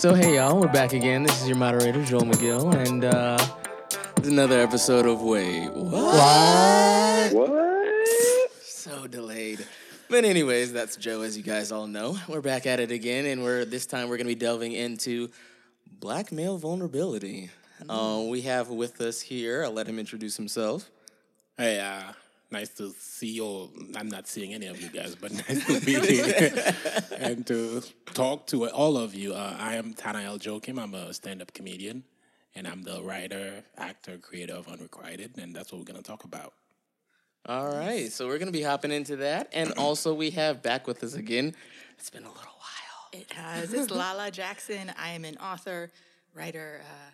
So hey y'all, we're back again. This is your moderator Joel McGill, and uh, it's another episode of Wait What? What? So delayed. But anyways, that's Joe, as you guys all know. We're back at it again, and we're this time we're gonna be delving into black male vulnerability. Uh, we have with us here. I'll let him introduce himself. Hey, uh, nice to see you. I'm not seeing any of you guys, but nice to be here and to talk to all of you. Uh, I am Tanael Joachim. I'm a stand-up comedian, and I'm the writer, actor, creator of Unrequited, and that's what we're gonna talk about. All right, so we're gonna be hopping into that, and also we have back with us again. It's been a little while. It has. It's Lala Jackson. I am an author, writer, uh,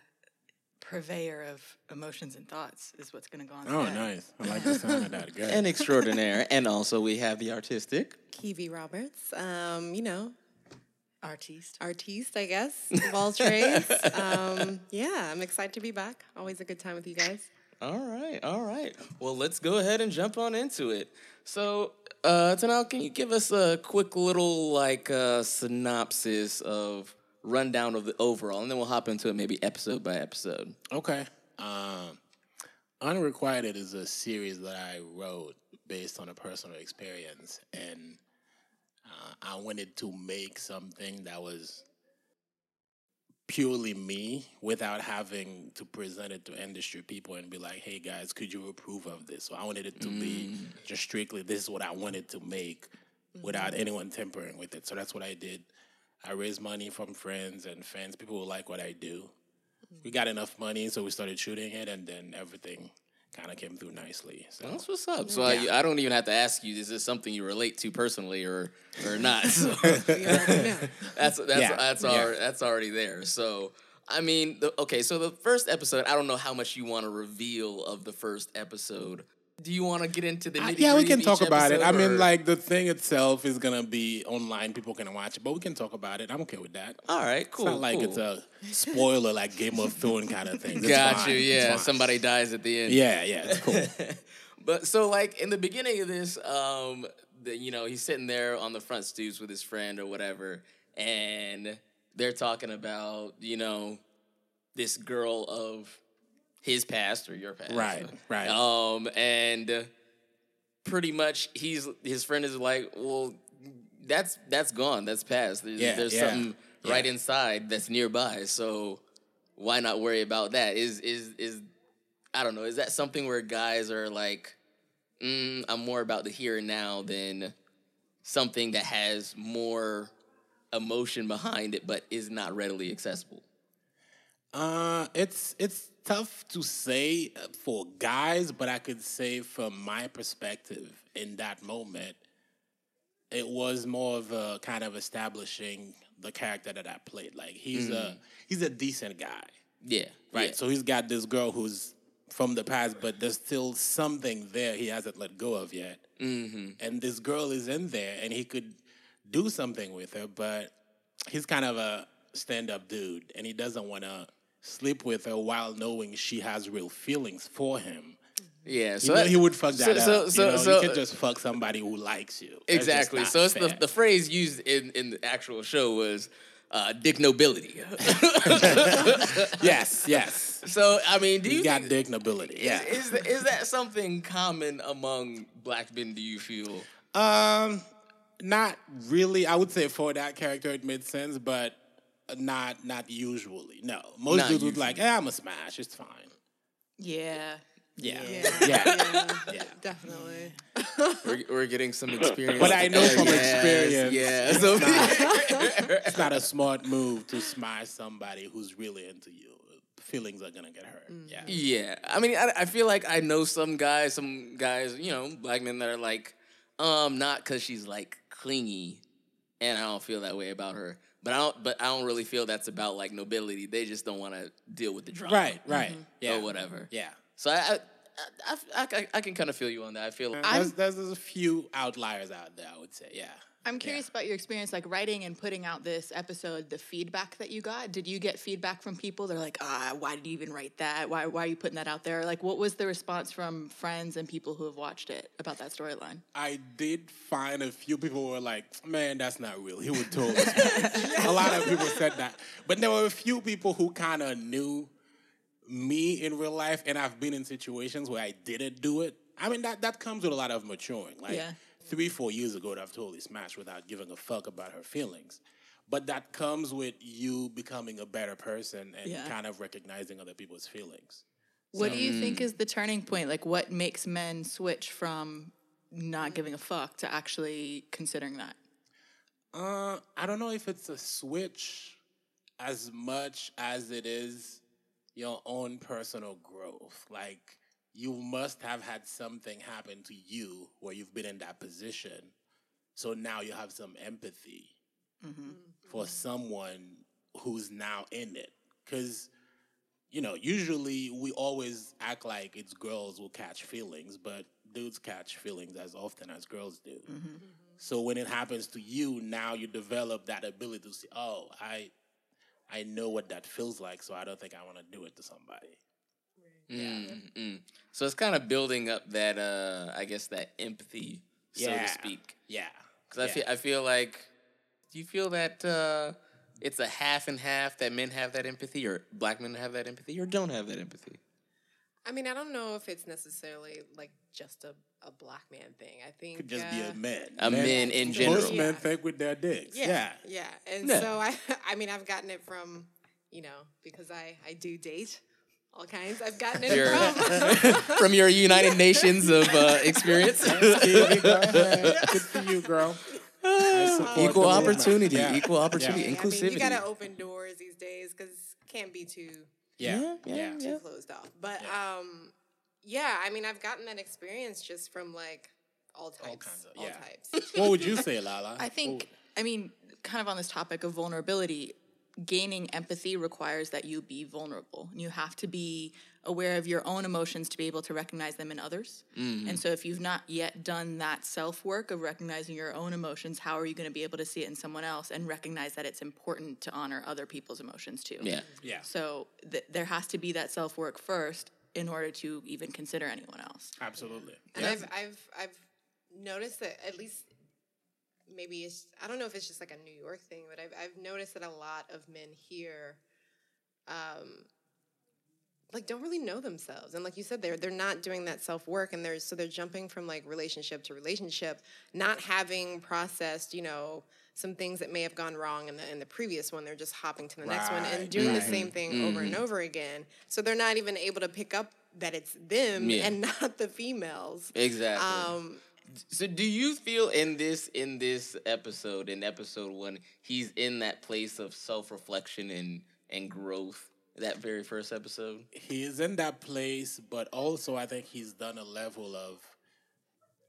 purveyor of emotions and thoughts, is what's going to go on. Oh, today. nice. I like the sound of that. Good. And extraordinaire, and also we have the artistic. Kiwi Roberts. Um, you know, Artiste. artiste, I guess, of all trades. Um, yeah, I'm excited to be back. Always a good time with you guys. All right, all right. Well, let's go ahead and jump on into it. So, uh, Tanal, can you give us a quick little like uh, synopsis of rundown of the overall, and then we'll hop into it maybe episode by episode. Okay. Um, Unrequited is a series that I wrote based on a personal experience, and uh, I wanted to make something that was purely me without having to present it to industry people and be like, "Hey guys, could you approve of this?" So I wanted it to be just strictly this is what I wanted to make without anyone tampering with it. So that's what I did. I raised money from friends and fans, people who like what I do. We got enough money, so we started shooting it, and then everything kind of came through nicely. So That's what's up. So I, I don't even have to ask you, is this something you relate to personally or or not? So that's that's Yeah, that's yeah. already that's already there. So I mean, the, okay. So the first episode, I don't know how much you want to reveal of the first episode. Do you want to get into the nitty yeah, we can talk about it. I mean, or- like the thing itself is gonna be online. People can watch it, but we can talk about it. I'm okay with that. all right, cool. it's not like cool. it's a spoiler, like Game of Thrones kind of thing. It's Got fine, you. Yeah, somebody dies at the end. Yeah, yeah, it's cool. But so like in the beginning of this, um, the, you know, he's sitting there on the front stoops with his friend or whatever, and they're talking about, you know, this girl of his past or your past. Right, right. Um, and pretty much he's his friend is like, Well, that's that's gone, that's past. There's, Yeah, there's yeah, something right inside that's nearby. So why not worry about that? Is is is I don't know. Is that something where guys are like, mm, I'm more about the here and now than something that has more emotion behind it, but is not readily accessible? Uh, it's it's tough to say for guys, but I could say from my perspective in that moment, it was more of a kind of establishing the character that I played. Like he's a he's a decent guy, Yeah, right? yeah. So he's got this girl who's from the past, but there's still something there he hasn't let go of yet. Mm-hmm. And this girl is in there, and he could do something with her, but he's kind of a stand-up dude, and he doesn't want to sleep with her while knowing she has real feelings for him. yeah. So you know, that- he would fuck that so, up. So, you, know, so you can just fuck somebody who likes you. That's exactly. So it's the, fair. the phrase used in in the actual show was uh, dick nobility. yes, yes. so I mean, do you You got think, dick nobility. Yeah. is, is is that something common among black men? Do you feel? Um, not really. I would say for that character it made sense, but not not usually. No, most Not dudes would like, "Yeah, I'm a smash. It's fine." Yeah. Yeah, Yeah. yeah, Yeah, yeah. definitely. We're, we're getting some experience, But I know from Yes, experience, Yeah. So It's not a smart move to smash somebody who's really into you. Feelings are gonna get hurt. Yeah. Yeah, I mean, I, I feel like I know some guys, some guys, you know, black men that are like, um, not because she's like clingy, and I don't feel that way about her. But I don't, but I don't really feel that's about like nobility. They just don't want to deal with the drama, Right, right. Mm-hmm. Yeah. or whatever. Yeah. So I, I, I, I, I, I can kind of feel you on that. I feel like There's, there's, there's a few outliers out there, I would say. Yeah. I'm curious about your experience, like writing and putting out this episode. The feedback that you got. Did you get feedback from people? They're like, ah, why did you even write that? Why, why are you putting that out there? Like, what was the response from friends and people who have watched it about that storyline? I did find a few people who were like, "Man, that's not real." He would tell us. a lot of people said that, but there were a few people who kind of knew me in real life, and I've been in situations where I didn't do it. I mean, that that comes with a lot of maturing. Like Yeah. Three, four years ago, that I've totally smashed without giving a fuck about her feelings. But that comes with you becoming a better person and Yeah. kind of recognizing other people's feelings. What do you think is the turning point? Like, what makes men switch from not giving a fuck to actually considering that? Uh, I don't know if it's a switch as much as it is your own personal growth. Like you must have had something happen to you where you've been in that position. So now you have some empathy mm-hmm. for someone who's now in it. Because, you know, usually we always act like it's girls who catch feelings, but dudes catch feelings as often as girls do. Mm-hmm. So when it happens to you, now you develop that ability to see, oh, I I know what that feels like, so I don't think I want to do it to somebody. Mm. So it's kind of building up that, uh, I guess, that empathy, so Yeah. to speak. Yeah. Because I feel, I feel like, do you feel that uh, it's a half and half that men have that empathy, or black men have that empathy, or don't have that empathy? I mean, I don't know if it's necessarily like just a, a black man thing. I think Could just be uh, a man. A man in general. Most men Yeah. think with their dicks. Yeah, Yeah. yeah, And Yeah. so I, I mean, I've gotten it from, you know, because I I do date all kinds. I've gotten it Your- from. From your United Nations of uh, experience, Stevie, go ahead. Good for you, girl. Equal opportunity, Yeah. equal opportunity, I mean, inclusivity. you gotta open doors these days because can't be too Yeah. Yeah, Yeah. yeah. too closed off. But um, yeah, I mean, I've gotten that experience just from like all types, all, kinds of- all yeah. types. What would you say, Lala? I think, I mean, kind of on this topic of vulnerability, gaining empathy requires that you be vulnerable. You have to be aware of your own emotions to be able to recognize them in others. Mm-hmm. And so, if you've not yet done that self work of recognizing your own emotions, how are you going to be able to see it in someone else and recognize that it's important to honor other people's emotions too? yeah. Yeah. So, th- there has to be that self work first in order to even consider anyone else. Absolutely. And Yeah. I've I've I've noticed that at least maybe it's I don't know if it's just like a New York thing, but I've I've noticed that a lot of men here um like don't really know themselves. And like you said, they're they're not doing that self work and they're so they're jumping from like relationship to relationship, not having processed, you know, some things that may have gone wrong in the in the previous one. They're just hopping to the next one and Right, doing the same thing over and over again. So they're not even able to pick up that it's them Yeah. and not the females. Exactly. Um, So do you feel in this in this episode, in episode one, he's in that place of self reflection and and growth? That very first episode. he is in that place, but also I think he's done a level of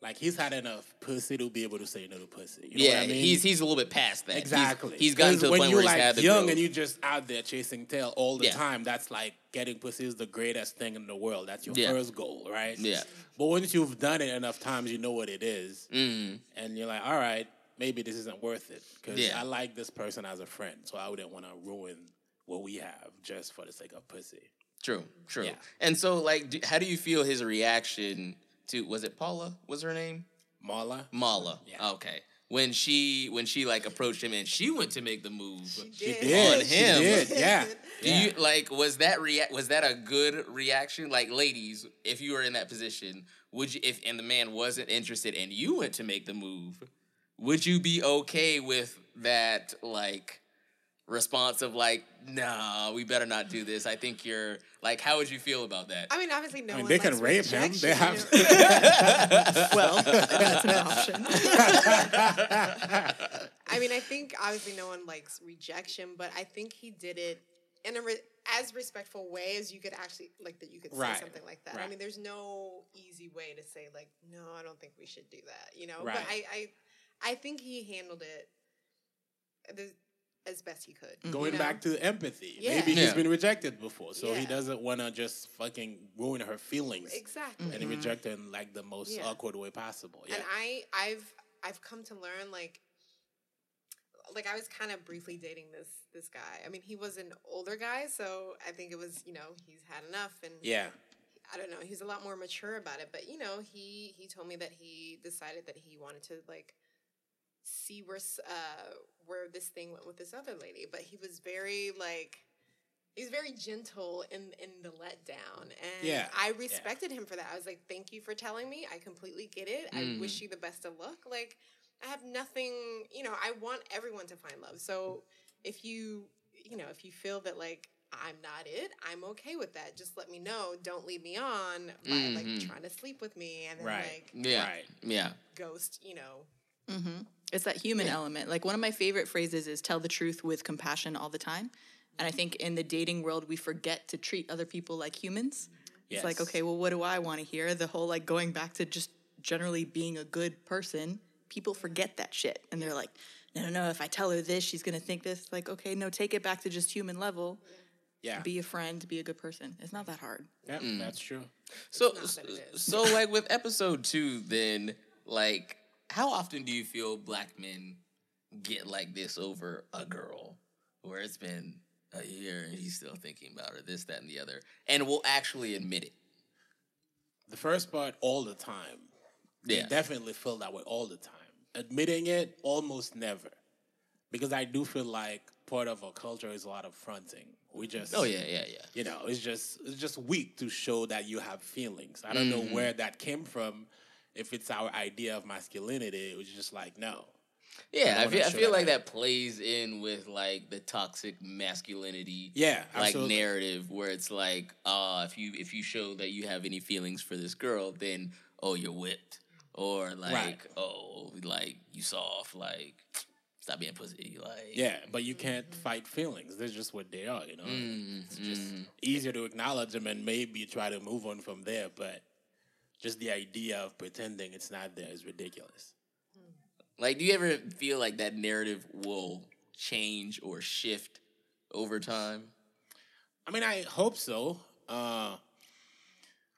like he's had enough pussy to be able to say no to pussy. You know yeah, what I mean? he's he's a little bit past that. Exactly. he's gotten 'Cause to when point you're where he's like had the young growth. and you're just out there chasing tail all the Yeah. time. That's like getting pussy is the greatest thing in the world. That's your Yeah. first goal, right? Yeah. But once you've done it enough times, you know what it is, Mhm. and you're like, all right, maybe this isn't worth it because Yeah. I like this person as a friend, so I wouldn't want to ruin what we have just for the sake of pussy. True, true. Yeah. And so, like, do, how do you feel his reaction to? Was it Paula? Was her name Marla, Mala? Yeah. Okay. When she when she like approached him and she went to make the move. she did. did, On she him. did, yeah. Do you like was that react was that a good reaction? Like ladies, if you were in that position, would you if and the man wasn't interested and you went to make the move, would you be okay with that like response of like, nah, we better not do this. I think you're like how would you feel about that? I mean, obviously, no I mean, one they can rape him. They have. Well, that's an option. I mean, I think obviously no one likes rejection, but I think he did it in a re- as respectful way as you could actually like that you could say something like that. I mean, there's no easy way to say like, no, I don't think we should do that, you know. Right. But I, I, I think he handled it the, as best he could. Going you know? back to empathy. Yeah. Maybe Yeah. he's been rejected before, so he doesn't want to just fucking ruin her feelings exactly. and reject her in like the most Yeah. awkward way possible. Yeah. And I, I've, I've come to learn like like I was kind of briefly dating this this guy. I mean, he was an older guy, so I think it was you know he's had enough, and Yeah. I don't know, he's a lot more mature about it. But you know, he he told me that he decided that he wanted to like see where uh where this thing went with this other lady, but he was very like. He's very gentle in in the letdown, and Yeah, I respected him for that. I was like, "Thank you for telling me. I completely get it. I mm-hmm. wish you the best of luck." Like, I have nothing, you know, I want everyone to find love. So if you, you know, if you feel that like I'm not it, I'm okay with that. Just let me know. Don't lead me on by like mm-hmm. trying to sleep with me and then Right. like Yeah. Right. Yeah. ghost, you know. Mm-hmm. It's that human element. Like one of my favorite phrases is tell the truth with compassion all the time. And I think in the dating world, we forget to treat other people like humans. It's like, okay, well, what do I want to hear? The whole like going back to just generally being a good person, people forget that shit. And they're like, no, no, no, if I tell her this, she's going to think this. Like, okay, no, take it back to just human level. Yeah. Be a friend, be a good person. It's not that hard. yeah, mm. that's true. So, not that so like with episode two, then like, how often do you feel black men get like this over a girl, where it's been a year and he's still thinking about her, this, that, and the other, and will actually admit it? The first part, all the time. They Yeah. definitely feel that way all the time. Admitting it, almost never. Because I do feel like part of our culture is a lot of fronting. We just Oh yeah, yeah, yeah. you know, it's just it's just weak to show that you have feelings. I don't know mm-hmm. where that came from. If it's our idea of masculinity, it was just like no. Yeah, I feel, I feel like that plays in with like the toxic masculinity, Yeah, like absolutely. narrative where it's like, uh, if you if you show that you have any feelings for this girl, then oh you're whipped, or like oh like you soft, like stop being pussy, like Yeah, but you can't fight feelings. They're just what they are, you know. Mm, it's just easier to acknowledge them and maybe try to move on from there. But just the idea of pretending it's not there is ridiculous. Like, do you ever feel like that narrative will change or shift over time? I mean, I hope so. Uh,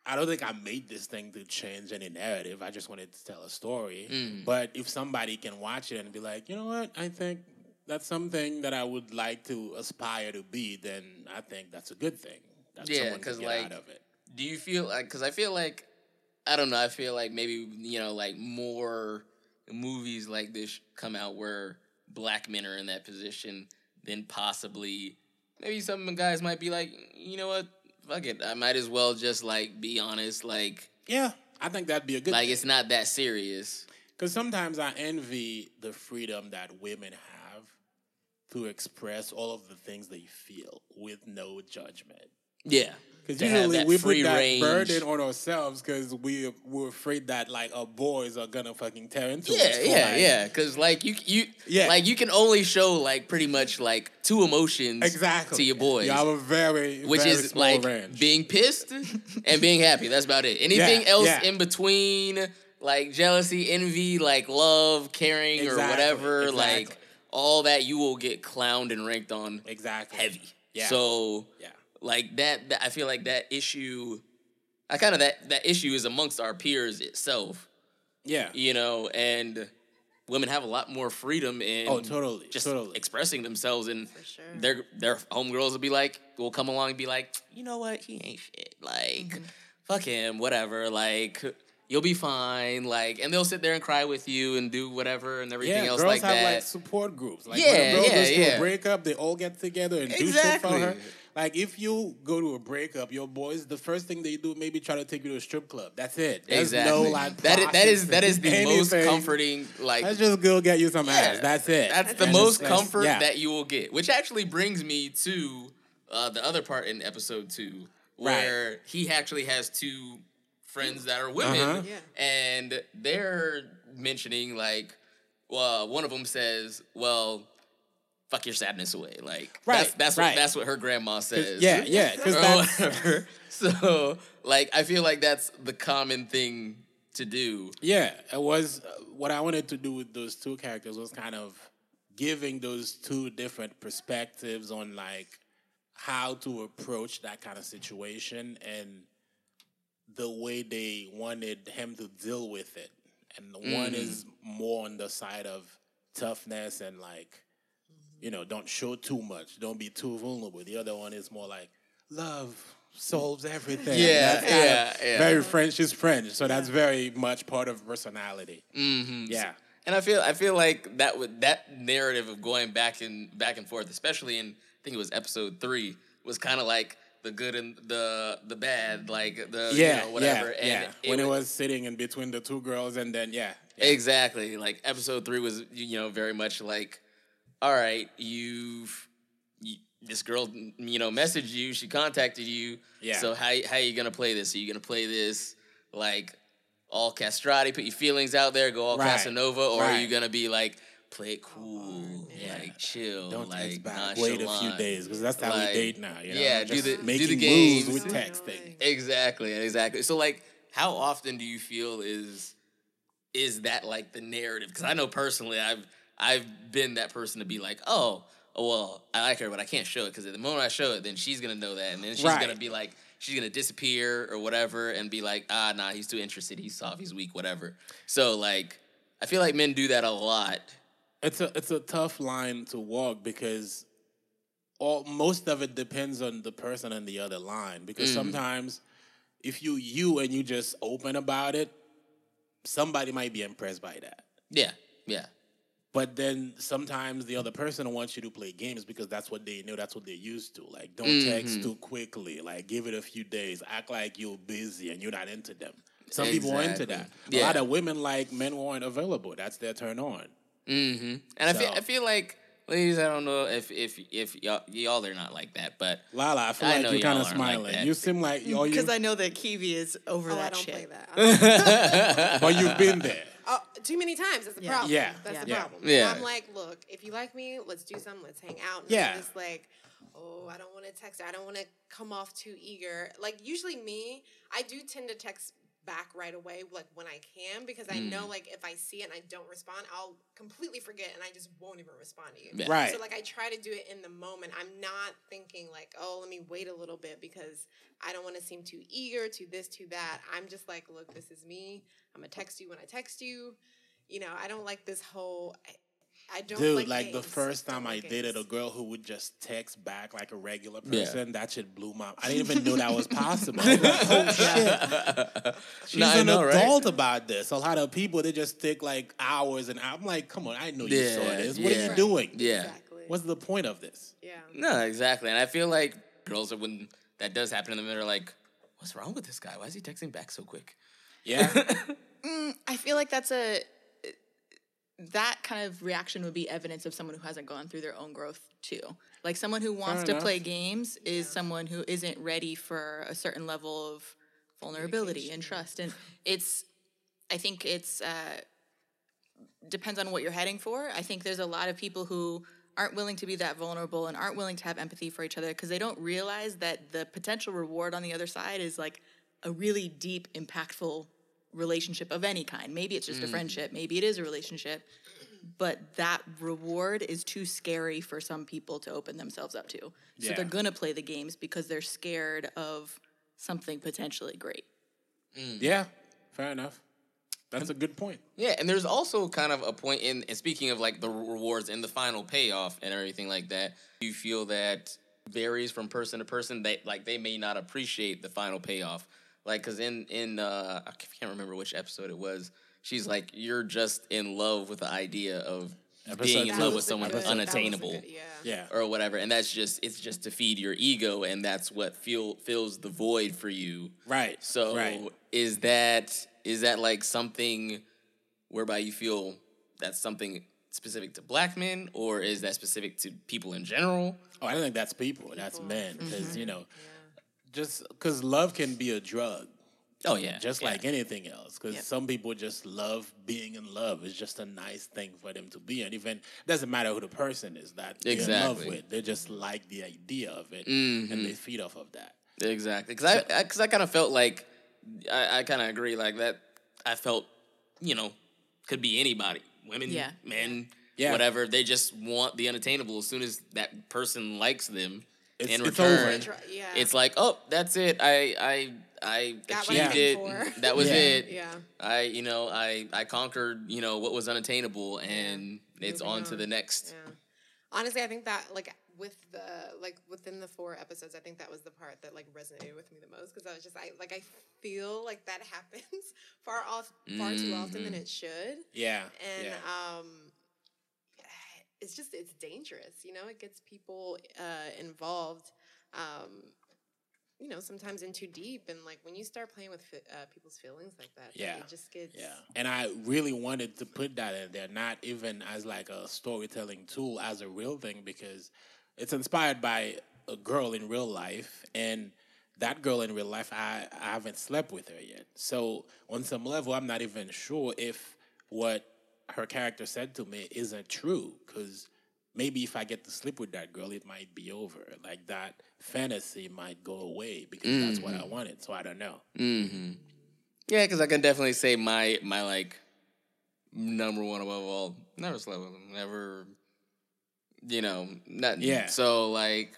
I don't think I made this thing to change any narrative. I just wanted to tell a story. Mm. But if somebody can watch it and be like, you know what, I think that's something that I would like to aspire to be, then I think that's a good thing. That Yeah, someone can 'cause, like, out of it. Do you feel like? Because I feel like I don't know. I feel like maybe you know, like more movies like this come out where black men are in that position, then possibly maybe some guys might be like, you know what, fuck it, I might as well just like be honest, like Yeah, I think that'd be a good like thing. it's not that serious. Because sometimes I envy the freedom that women have to express all of the things they feel with no judgment. Yeah, Because usually we free put that range. burden on ourselves because we we're afraid that like our boys are gonna fucking tear into Yeah, us. yeah, like- yeah. Because like you, you, Yeah. like you can only show like pretty much like two emotions Exactly. to your boys, You have a very which very is like range. being pissed and being happy. That's about it. Anything Yeah, else yeah. in between, like jealousy, envy, like love, caring, or Exactly, whatever, like all that, you will get clowned and ranked on exactly heavy. Yeah. So yeah. Like that, that I feel like that issue. I kind of that that issue is amongst our peers itself Yeah. you know, and women have a lot more freedom in Oh, totally, just totally. expressing themselves, and sure. their their homegirls will be like, will come along and be like, you know what, he ain't shit, like, Mm-hmm. fuck him, whatever, like. You'll be fine, like, and they'll sit there and cry with you and do whatever and everything Yeah, else girls like have that. like support groups. Like Yeah, when a girl yeah, goes to yeah. a breakup, they all get together and do shit Exactly. for her. Like if you go to a breakup, your boys, the first thing they do maybe try to take you to a strip club. That's it. There's exactly. no like that is, that is that is the most comforting. Like Let's just go get you some Yeah, ass. That's it. That's the And most it's comfort yeah. that you will get. Which actually brings me to uh, the other part in episode two, where he actually has two friends that are women, Uh-huh. Yeah. and they're mentioning like, well, one of them says, "Well, fuck your sadness away." Like, Right, that's that's what right. that's what her grandma says. yeah, yeah, 'cause or whatever. So, like, I feel like that's the common thing to do. Yeah, it was uh, what I wanted to do with those two characters was kind of giving those two different perspectives on like how to approach that kind of situation and the way they wanted him to deal with it. And the one is more on the side of toughness and like you know, don't show too much, don't be too vulnerable. The other one is more like love solves everything. Yeah, yeah, yeah. Very French is French, so that's very much part of personality. Mm-hmm. Yeah. And I feel I feel like that would that narrative of going back and back and forth, especially in I think it was episode three, was kind of like the good and the the bad, like the Yeah, you know, whatever. yeah, and yeah. when it was sitting in between the two girls, and then yeah, yeah. Exactly. Like episode three was, you know, very much like, all right, you've, you, this girl, you know, messaged you, she contacted you. Yeah. So how how are you gonna play this? Are you gonna play this like all castrati, put your feelings out there, go all Right. Casanova, or are you gonna be like, play it cool, oh, like chill, Don't like text back. Wait a few days because that's how Like, we date now. You know? yeah, do Just the- do the making games. moves with texting. Exactly, exactly. So like, how often do you feel is is that like the narrative? Because I know personally, I've I've been that person to be like, oh, oh, well, I like her, but I can't show it because the moment I show it, then she's gonna know that, and then she's Right. gonna be like, she's gonna disappear or whatever, and be like, ah, nah, he's too interested, he's soft, he's weak, whatever. So like, I feel like men do that a lot. It's a it's a tough line to walk because all most of it depends on the person on the other line. Because sometimes if you you and you just open about it, somebody might be impressed by that. Yeah, yeah, But then sometimes the other person wants you to play games because that's what they know, that's what they're used to. Like, don't Mm-hmm. text too quickly. Like, give it a few days. Act like you're busy and you're not into them. Some people are into Exactly. that. A lot of women like men weren't available. That's their turn on. mm-hmm. And I feel So- I feel like. Ladies, I don't know if if if y'all, y'all are not like that, but Lala, I feel I like know you're kind of aren't like smiling. you seem like you, Because I know that Kiwi is over Oh, I that don't shit. play that. But you've been there. Too many times. That's the Yeah. problem. Yeah. That's the Yeah. problem. Yeah. I'm like, look, if you like me, let's do something. Let's hang out. And Yeah. Just like, oh, I don't want to text. I don't want to come off too eager. Like usually me, I do tend to text back right away, like when I can, because I know Mm. like if I see it and I don't respond, I'll completely forget and I just won't even respond to you. Yeah. Right. So like I try to do it in the moment. I'm not thinking like, oh, let me wait a little bit because I don't want to seem too eager to this to that. I'm just like, look, this is me. I'm gonna text you when I text you. You know, I don't like this whole. I, I don't Dude, like, like, the first time I like dated a girl who would just text back like a regular Yeah. person, that shit blew my. I didn't even know that was possible. I was like, oh shit. She's Nah, I an know, right? adult about this. A lot of people they just take like hours and I'm like, come on, I know you saw Yeah, this. What are yeah. you doing? yeah. Exactly. What's the point of this? yeah. No, exactly. And I feel like girls are when that does happen in the middle are like, what's wrong with this guy? Why is he texting back so quick? Yeah. Mm, I feel like that's a that kind of reaction would be evidence of someone who hasn't gone through their own growth too. Like someone who wants to enough. play games is someone who isn't ready for a certain level of vulnerability and trust. And it's I think it's uh depends on what you're heading for. I think there's a lot of people who aren't willing to be that vulnerable and aren't willing to have empathy for each other because they don't realize that the potential reward on the other side is like a really deep, impactful relationship of any kind. Maybe it's just a mm. friendship, maybe it is a relationship, but that reward is too scary for some people to open themselves up to. So Yeah. they're going to play the games because they're scared of something potentially great. Mm. yeah. Fair enough. That's a good point. Yeah, and there's also kind of a point in and speaking of like the rewards and the final payoff and everything like that. You feel that varies from person to person. that like they may not appreciate the final payoff. Like, cause in in uh, I can't remember which episode it was. She's like, you're just in love with the idea of Episode being in love with someone good- that's that was a unattainable good- yeah. Yeah. or whatever, and that's just it's just to feed your ego, and that's what feel fills the void for you. Right. So right. is that is that like something whereby you feel that's something specific to black men, or is that specific to people in general? Oh, I don't think that's people. That's men. Because Mm-hmm. you know, just because love can be a drug, Oh yeah, just yeah. like anything else. Because Yep. some people just love being in love. It's just a nice thing for them to be. And even doesn't matter who the person is that they're in love with. They just like the idea of it, Mhm. and they feed off of that. Exactly, because I because I, kind of felt like I, I kind of agree like that. I felt you know could be anybody, women, Yeah. men, Yeah. whatever. They just want the unattainable. As soon as that person likes them It's- in it's return, over. Yeah. it's like oh that's it. I I I Got achieved it. for. That was Yeah. it. yeah. I you know I I conquered you know what was unattainable and it's Moving on to the next. Yeah. honestly, I think that like with the like within the four episodes, I think that was the part that like resonated with me the most because I was just I like I feel like that happens far off far too often than it should, Yeah. and yeah. um, it's just it's dangerous. You know, it gets people uh, involved. Um, you know, sometimes in too deep, and like when you start playing with uh, people's feelings like that, Yeah. it just gets Yeah, and I really wanted to put that in there, not even as like a storytelling tool, as a real thing, because it's inspired by a girl in real life, and that girl in real life, I, I haven't slept with her yet. So on some level, I'm not even sure if what her character said to me isn't true, because maybe if I get to sleep with that girl, it might be over. Like that fantasy might go away because that's what I wanted. So I don't know. Mm-hmm. Yeah, because I can definitely say my my like number one above all. Never slept with him. Never, you know, not. Yeah. So like,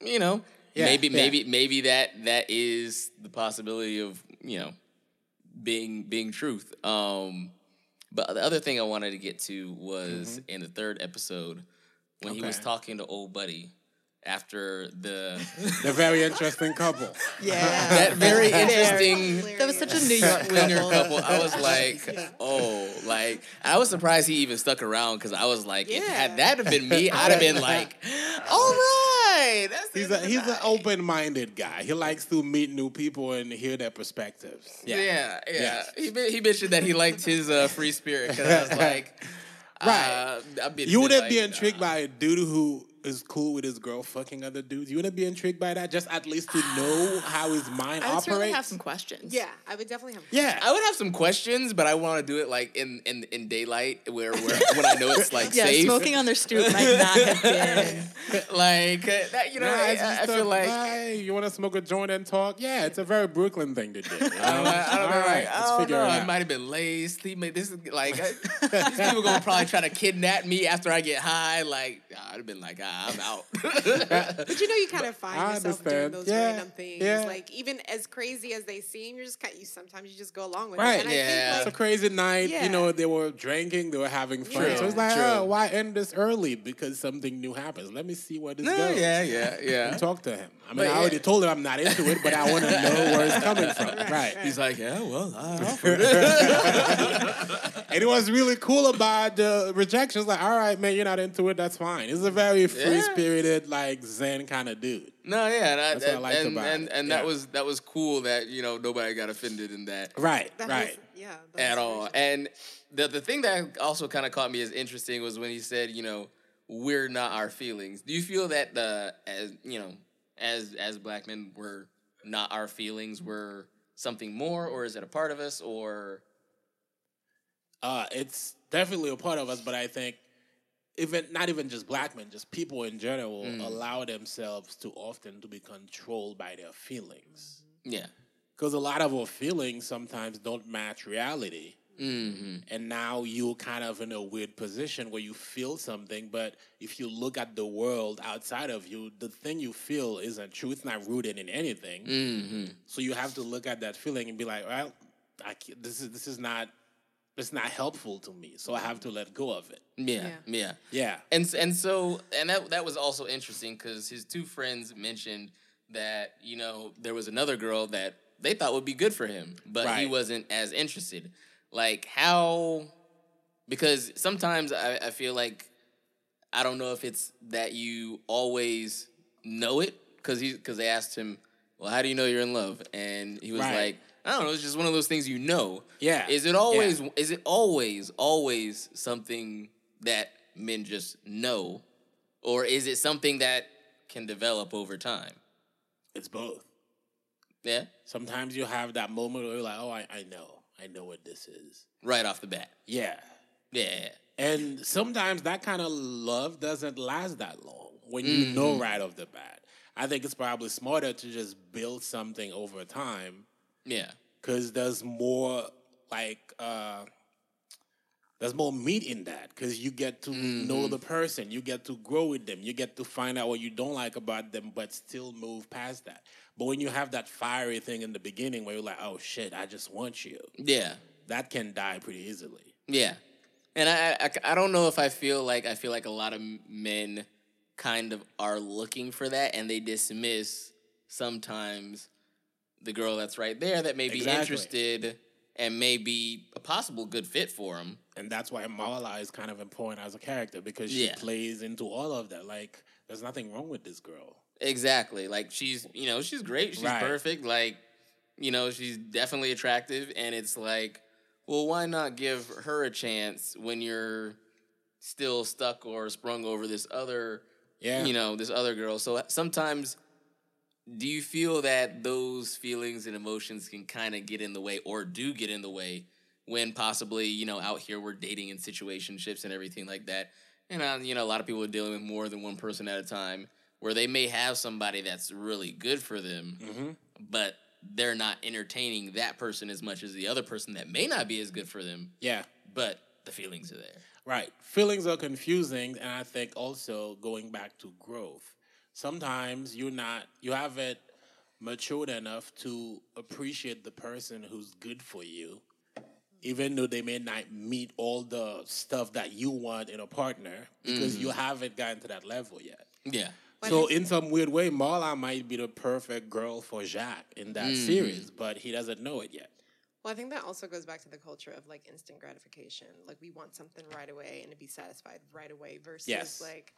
you know, Yeah, maybe yeah. maybe maybe that that is the possibility of you know being being truth. Um, but the other thing I wanted to get to was in the third episode when he was Mm-hmm. Talking to old buddy after the They're very interesting couple. Yeah. that very interesting That was such a New York swinger couple. couple. I was like, oh, like I was surprised he even stuck around because I was like, if Yeah. had that have been me, I'd have been like, all right, that's He's a he's an open minded guy. He likes to meet new people and hear their perspectives. yeah, yeah. Yeah. He he mentioned that he liked his uh, free spirit because I was like, Right. uh, been You wouldn't be like, intrigued by a dude who is cool with his girl fucking other dudes. You wouldn't be intrigued by that, just at least to know how his mind operates? I would certainly operates. have some questions. Yeah, I would definitely have. yeah, I would have some questions, but I want to do it like in in, in daylight, where where when I know it's like Yeah, safe. smoking on their stoop might not have been. like uh, that, you know. Nah, I, I, I feel a- like hey, you want to smoke a joint and talk? Yeah, it's a very Brooklyn thing to do. you know? I don't, I don't All know. right, Like, let's I figure know. it It out. might have been laced. He made this is like I, these people gonna probably try to kidnap me after I get high. Like I'd have been like, ah, I'm out. But you know, you kind of find I yourself doing those Yeah, random things. yeah. Like even as crazy as they seem, you're just kind. Of, you sometimes you just go along with Right, it. And yeah. I It's a crazy night. Yeah. You know, they were drinking, they were having fun. True, so it's like, true. oh, why end this early? Because something new happens. Let me see where this no, goes. yeah, yeah, And yeah. talk to him. I mean, But I already told him I'm not into it, but I want to know where it's coming from. Right. He's like, yeah, well, I And it was really cool about the rejection. It's like, all right, man, you're not into it. That's fine. It's a very free spirited, like Zen kind of dude. No, yeah, and I, That's what I and, liked and, about and, it. and that was that was cool that you know nobody got offended in that Right. that right. was- yeah, at all. situation. And the the thing that also kind of caught me as interesting was when he said, you know, we're not our feelings. Do you feel that the as you know as as black men we're not our feelings, we're something more, or is it a part of us, or Uh, it's definitely a part of us, but I think even not even just black men, just people in general allow themselves too often to be controlled by their feelings. yeah, Because a lot of our feelings sometimes don't match reality. mm-hmm. And now you're kind of in a weird position where you feel something, but if you look at the world outside of you, the thing you feel isn't true. It's not rooted in anything. Mm-hmm. So you have to look at that feeling and be like, well, I, this is this is not it's not helpful to me. So I have to let go of it. yeah, Yeah. yeah. Yeah. And and so and that that was also interesting because his two friends mentioned that you know there was another girl that they thought would be good for him, but he wasn't as interested. Like how? Because sometimes I, I feel like I don't know if it's that you always know it because he because they asked him, well, how do you know you're in love? And he was Right. like, I don't know, it's just one of those things you know. Yeah. Is it always is it always always something that men just know or is it something that can develop over time? It's both. Yeah? Sometimes you have that moment where you're like, oh, I, I know. I know what this is. Right off the bat. Yeah. Yeah. And sometimes that kind of love doesn't last that long when you know Mm-hmm. right off the bat. I think it's probably smarter to just build something over time Yeah. because there's more like uh there's more meat in that because you get to know the person you get to grow with them you get to find out what you don't like about them but still move past that but when you have that fiery thing in the beginning where you're like oh shit i just want you Yeah. that can die pretty easily Yeah. And I, I, I don't know if I feel like I feel like a lot of men kind of are looking for that, and they dismiss sometimes the girl that's right there that may be Exactly. interested and may be a possible good fit for him. and that's why Marla is kind of important as a character because she Yeah. plays into all of that. Like, there's nothing wrong with this girl. Exactly. Like she's, you know, she's great. She's Right. perfect. Like, you know, she's definitely attractive. And it's like, well, why not give her a chance when you're still stuck or sprung over this other, Yeah. you know, this other girl? So sometimes, do you feel that those feelings and emotions can kind of get in the way or do get in the way when possibly, you know, out here we're dating in situationships and everything like that? And, uh, you know, a lot of people are dealing with more than one person at a time where they may have somebody that's really good for them, Mm-hmm. but they're not entertaining that person as much as the other person that may not be as good for them, Yeah. but the feelings are there. Right. Feelings are confusing, and I think also going back to growth. Sometimes you're not, you haven't matured enough to appreciate the person who's good for you, even though they may not meet all the stuff that you want in a partner because you haven't gotten to that level yet. Yeah. So in some weird way, Marla might be the perfect girl for Jacques in that Mm. series, but he doesn't know it yet. Well, I think that also goes back to the culture of like instant gratification. Like we want something right away and to be satisfied right away versus Yes. like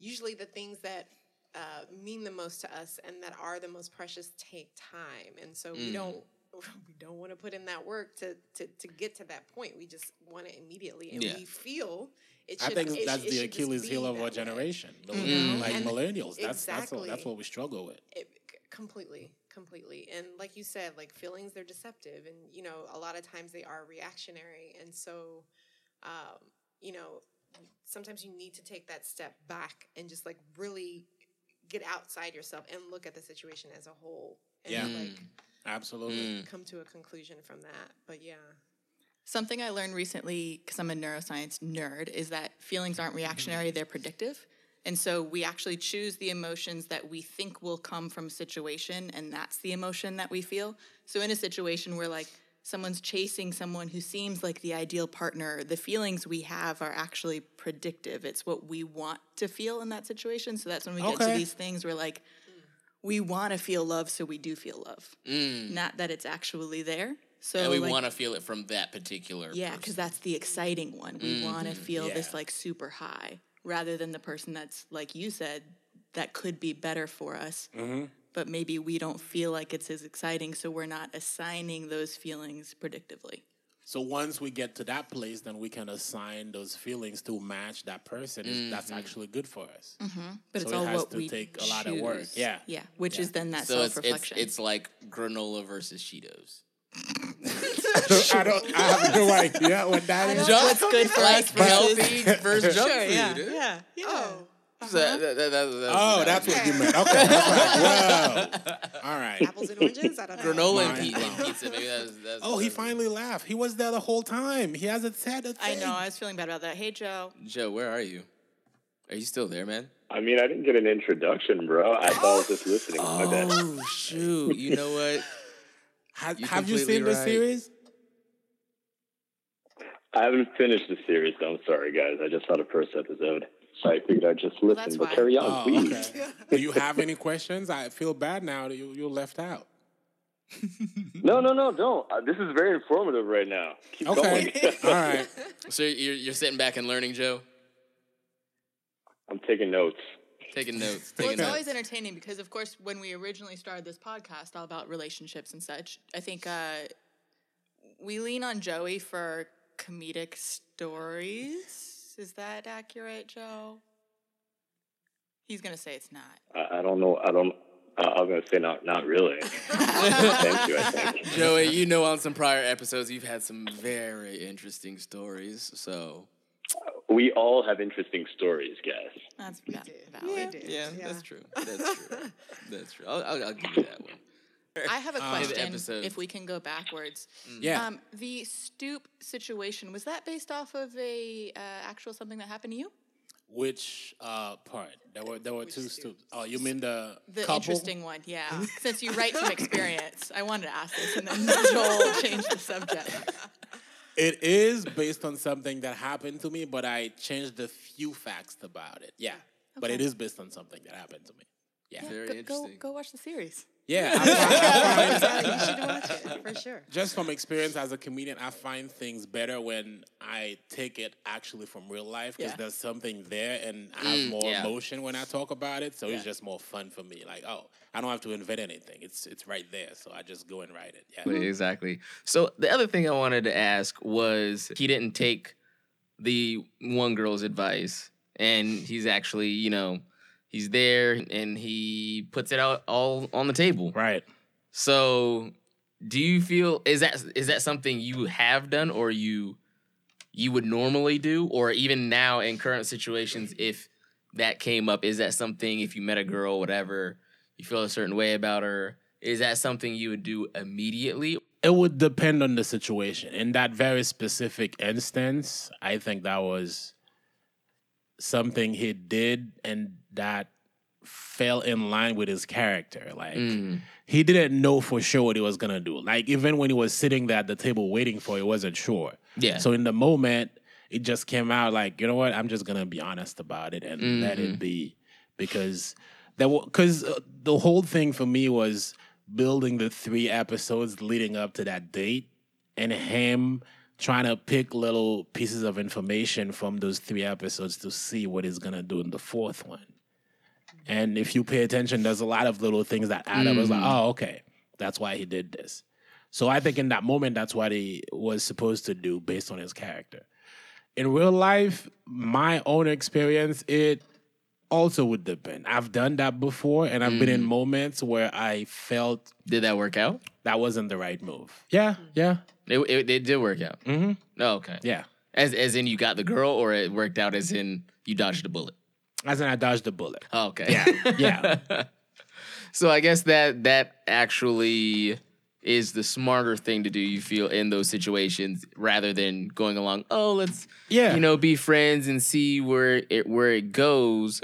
usually the things that uh, mean the most to us and that are the most precious take time. And so we don't we don't want to put in that work to, to to get to that point. We just want it immediately and Yeah. we feel it I should think it that's it the just Achilles heel of our generation, the- Mhm. like And millennials. That's that's what, that's what we struggle with. it, completely completely and like you said like feelings they're deceptive and you know a lot of times they are reactionary and so um, you know sometimes you need to take that step back and just like really get outside yourself and look at the situation as a whole and Yeah. like Absolutely. Mm. come to a conclusion from that but yeah Something I learned recently, because I'm a neuroscience nerd, is that feelings aren't reactionary, they're predictive. And so we actually choose the emotions that we think will come from a situation, and that's the emotion that we feel. So in a situation where like someone's chasing someone who seems like the ideal partner, the feelings we have are actually predictive. It's what we want to feel in that situation. So that's when we get to these things where like we want to feel love, so we do feel love. Mm. Not that it's actually there. So and we like, want to feel it from that particular yeah, because that's the exciting one. We mm-hmm. want to feel this like super high rather than the person that's, like you said, that could be better for us. Mm-hmm. But maybe we don't feel like it's as exciting, so we're not assigning those feelings predictively. So once we get to that place, then we can assign those feelings to match that person. Is That's mm-hmm. actually good for us. Mm-hmm. But So it's it all has what to we take a lot of work. choose. Yeah. yeah, which is then that so it's, self it's reflection. it's like granola versus Cheetos. I don't. I have no idea what that is. What's good for us like versus- healthy versus junk Sure, food. yeah, yeah, yeah. oh So uh-huh. that- that- that- that- that- Oh, that- that's what you meant. Okay. I was like, All right. apples and oranges i don't know granola and, Mind and pizza. Maybe that's, that's Oh, he finally laughed. He was there the whole time. He hasn't said a I thing. know. I was feeling bad about that. Hey, Joe. Joe, where are you? Are you still there, man? I mean, I didn't get an introduction, bro. I thought I was just listening. My. Oh shoot! You know what? Have, You're have you completely seen the series? I haven't finished the series, so I'm sorry, guys. I just saw the first episode. So I figured I'd just listen. that's but fine. carry on, Oh, please. okay. Do you have any questions? I feel bad now that you, you're left out. No, no, no, don't. Uh, this is very informative right now. Keep Okay. going. All right. So you're you're sitting back and learning, Joe, I'm taking notes. taking notes, Well, it's notes. always entertaining because, of course, when we originally started this podcast all about relationships and such, I think uh, we lean on Joey for comedic stories. Is that accurate, Joe? He's gonna say it's not. I, I don't know. I don't. Uh, I'm gonna say not. Not really. Thank you. I think. Joey, you know, on some prior episodes, you've had some very interesting stories. So We all have interesting stories, guys. That's va- do. valid. We do. yeah, Yeah. that's true. That's true. That's true. I'll, I'll, I'll give you that one. I have a question. episode. If we can go backwards, Yeah. um, the stoop situation was that based off of a uh, actual something that happened to you? Which uh, part? There were there were two stoops? stoops. Oh, you mean the The couple? interesting one, yeah. Since you write from experience, I wanted to ask this, and then Joel changed the subject. It is based on something that happened to me, but I changed a few facts about it. Yeah. But it is based on something that happened to me. Yeah. Very go, go interesting. go watch the series. Yeah. I find- I find- Yeah, you should watch it for sure. just from experience as a comedian, I find things better when I take it actually from real life because Yeah. there's something there and I have mm, more yeah. emotion when I talk about it. So Yeah. it's just more fun for me. Like, oh, I don't have to invent anything. It's it's right there. So I just go and write it. Yeah. Exactly. So the other thing I wanted to ask was he didn't take the one girl's advice, and he's actually, you know, he's there and he puts it out all on the table. Right. So, do you feel is that is that something you have done or you you would normally do, or even now in current situations, if that came up, is that something if you met a girl, whatever, you feel a certain way about her? Is that something you would do immediately? It would depend on the situation. In that very specific instance, I think that was something he did and that fell in line with his character. Like Mm. he didn't know for sure what he was gonna do. Like even when he was sitting there at the table waiting for, it, he wasn't sure. Yeah. So in the moment, it just came out like, you know what? I'm just gonna be honest about it and let Mm-hmm. it be, because there because uh, the whole thing for me was building the three episodes leading up to that date, and him trying to pick little pieces of information from those three episodes to see what he's gonna do in the fourth one. And if you pay attention, there's a lot of little things that add up. It's like, oh, okay, that's why he did this. So I think in that moment, that's what he was supposed to do based on his character. In real life, my own experience, it also would depend. I've done that before, and I've been in moments where I felt Did that work out? that wasn't the right move. Yeah, yeah, It, it, it did work out. Mhm. Oh, okay. yeah. As as in you got the girl, or it worked out as in you dodged a bullet. As in, I dodged the bullet. Oh, okay. Yeah, yeah. so I guess that that actually is the smarter thing to do. You feel in those situations rather than going along. Oh, let's Yeah. you know be friends and see where it where it goes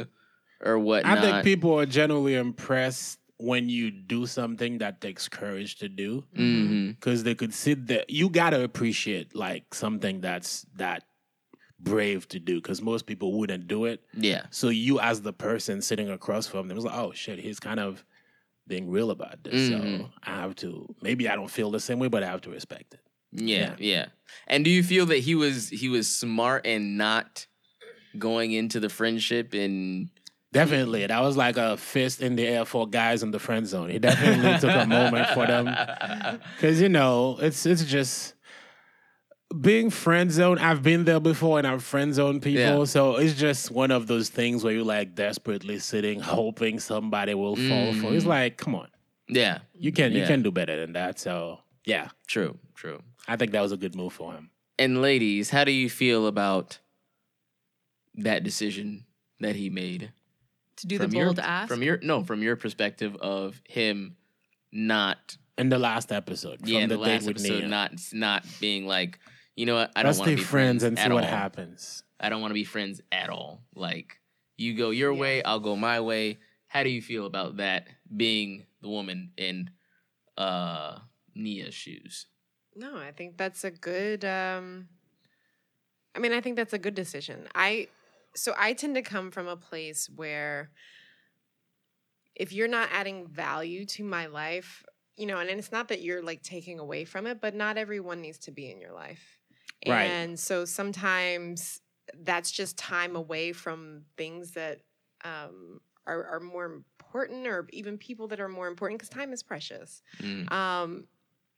or whatnot. I think people are generally impressed when you do something that takes courage to do. Mhm. because they could sit there. You gotta appreciate like something that's that brave to do because most people wouldn't do it. Yeah. So you, as the person sitting across from them, was like, oh shit, he's kind of being real about this. So Mhm. I have to. Maybe I don't feel the same way, but I have to respect it. Yeah, yeah. And do you feel that he was he was smart and not going into the friendship and Definitely, that was like a fist in the air for guys in the friend zone. It definitely took a moment for them because you know it's it's just being friend zone. I've been there before, and I've friend zone people. Yeah. So it's just one of those things where you're like desperately sitting, hoping somebody will fall for. It's mm-hmm. like, come on, yeah, you can you Yeah. can do better than that. So yeah, true, true. I think that was a good move for him. And ladies, how do you feel about that decision that he made? To do the From your bold ask. from your no, from your perspective of him not In the last episode, from yeah, in the, the last episode Nia. not not being like, you know what, I don't Let's want to stay be friends and see at what happens. I don't want to be friends at all. Like you go your way, I'll go my way. How do you feel about that being the woman in uh Nia's shoes? No, I think that's a good um I mean, I think that's a good decision. I so I tend to come from a place where if you're not adding value to my life, you know, and it's not that you're like taking away from it, but not everyone needs to be in your life. Right. And so sometimes that's just time away from things that um are, are more important or even people that are more important because time is precious Mm. um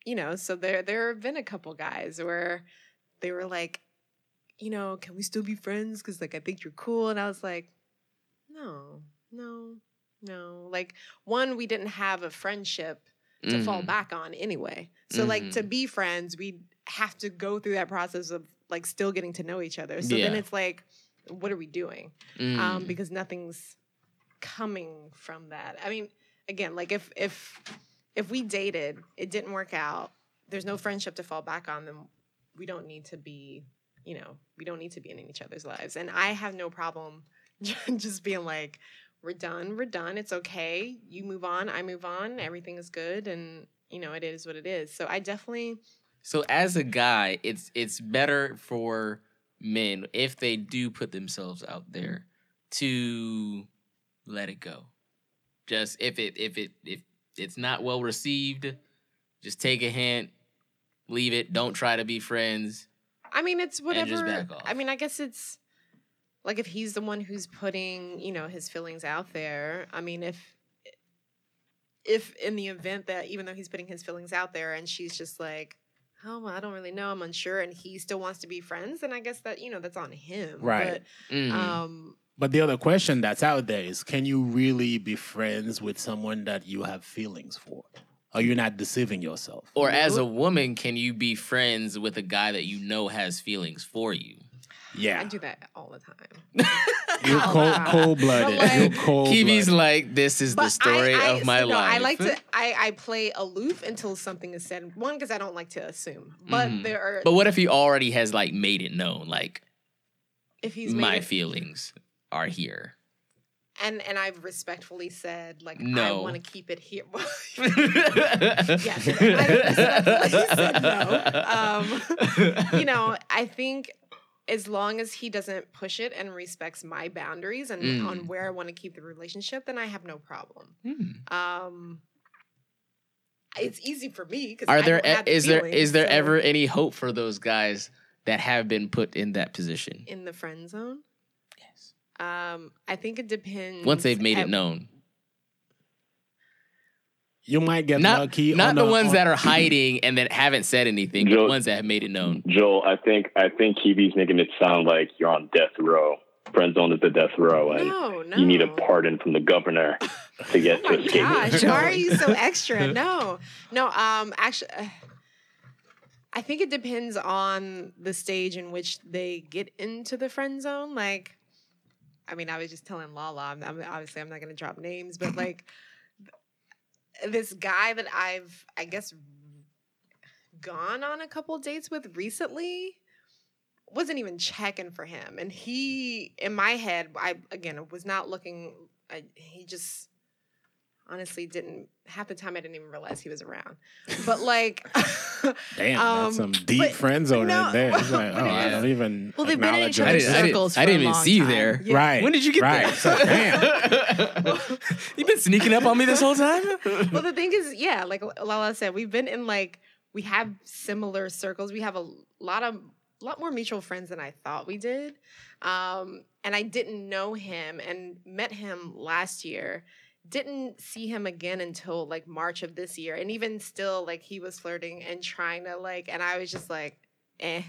you know so there there have been a couple guys where they were like you know can we still be friends because like i think you're cool and i was like no no no like one we didn't have a friendship to fall Mhm. back on anyway so like to be friends we have to go through that process of like still getting to know each other so then it's like what are we doing Mm. um, because nothing's coming from that. I mean, again, like if if if we dated, it didn't work out. There's no friendship to fall back on. Then we don't need to be, you know, we don't need to be in each other's lives. And I have no problem just being like, we're done, we're done. It's okay. You move on, I move on. Everything is good, and you know, it is what it is. So I definitely So as a guy, it's it's better for men if they do put themselves out there to let it go. Just if it if it if it's not well received, just take a hint, leave it. Don't try to be friends. I mean, it's whatever. just back off. I mean, I guess it's like if he's the one who's putting, you know, his feelings out there. I mean, if if in the event that even though he's putting his feelings out there and she's just like, oh, well, I don't really know, I'm unsure, and he still wants to be friends, then I guess that you know that's on him. Right. But um, But the other question that's out there is can you really be friends with someone that you have feelings for? Are you not deceiving yourself? or as a woman, can you be friends with a guy that you know has feelings for you? Yeah. I do that all the time. You're cold, cold blooded. But, You're like- cold Kiwi's like, this is the story I, I, of my so, no, life. I like to. I, I play aloof until something is said. One, because I don't like to assume. But Mhm. there are. But what if he already has like made it known, like if he's my it- feelings are here? and and I've respectfully said like no. I No. want to keep it here. yes, I respectfully said no. Um, you know, I think as long as he doesn't push it and respects my boundaries and Mm. on where I want to keep the relationship, then I have no problem. Hmm. Um, it's easy for me because Are there I don't have the is there feelings, is there so- ever any hope for those guys that have been put in that position? in the friend zone? Yes. Um, I think it depends. Once they've made it known. You might get Not lucky. not on the a- ones on- that are hiding and that haven't said anything, but the ones that have made it known. Joel, I think I think Kiwi's making it sound like you're on death row. Friend zone is the death row, and No, no. you need a pardon from the governor to get Oh to my escape. gosh, why are you so extra? No, no. Um, actually, uh, I think it depends on the stage in which they get into the friend zone. Like, I mean, I was just telling Lala. I'm, I'm obviously I'm not going to drop names, but like this guy that I've, I guess, gone on a couple dates with recently wasn't even checking for him. And he in my head i again was not looking I, he just honestly didn't half the time i didn't even realize he was around but like Damn, um, that's some deep but- friend zone no, right there. It's like, oh, I don't even. Well, they've been in acknowledge each it. I other's didn't, I didn't, circles I didn't even long see you there. Yeah. Right. When did you get right. there? So, damn. You've been sneaking up on me this whole time? well the thing is yeah like lala said we've been in like we have similar circles we have a lot of lot more mutual friends than i thought we did um and i didn't know him and met him last year didn't see him again until like march of this year and even still like he was flirting and trying to like and i was just like eh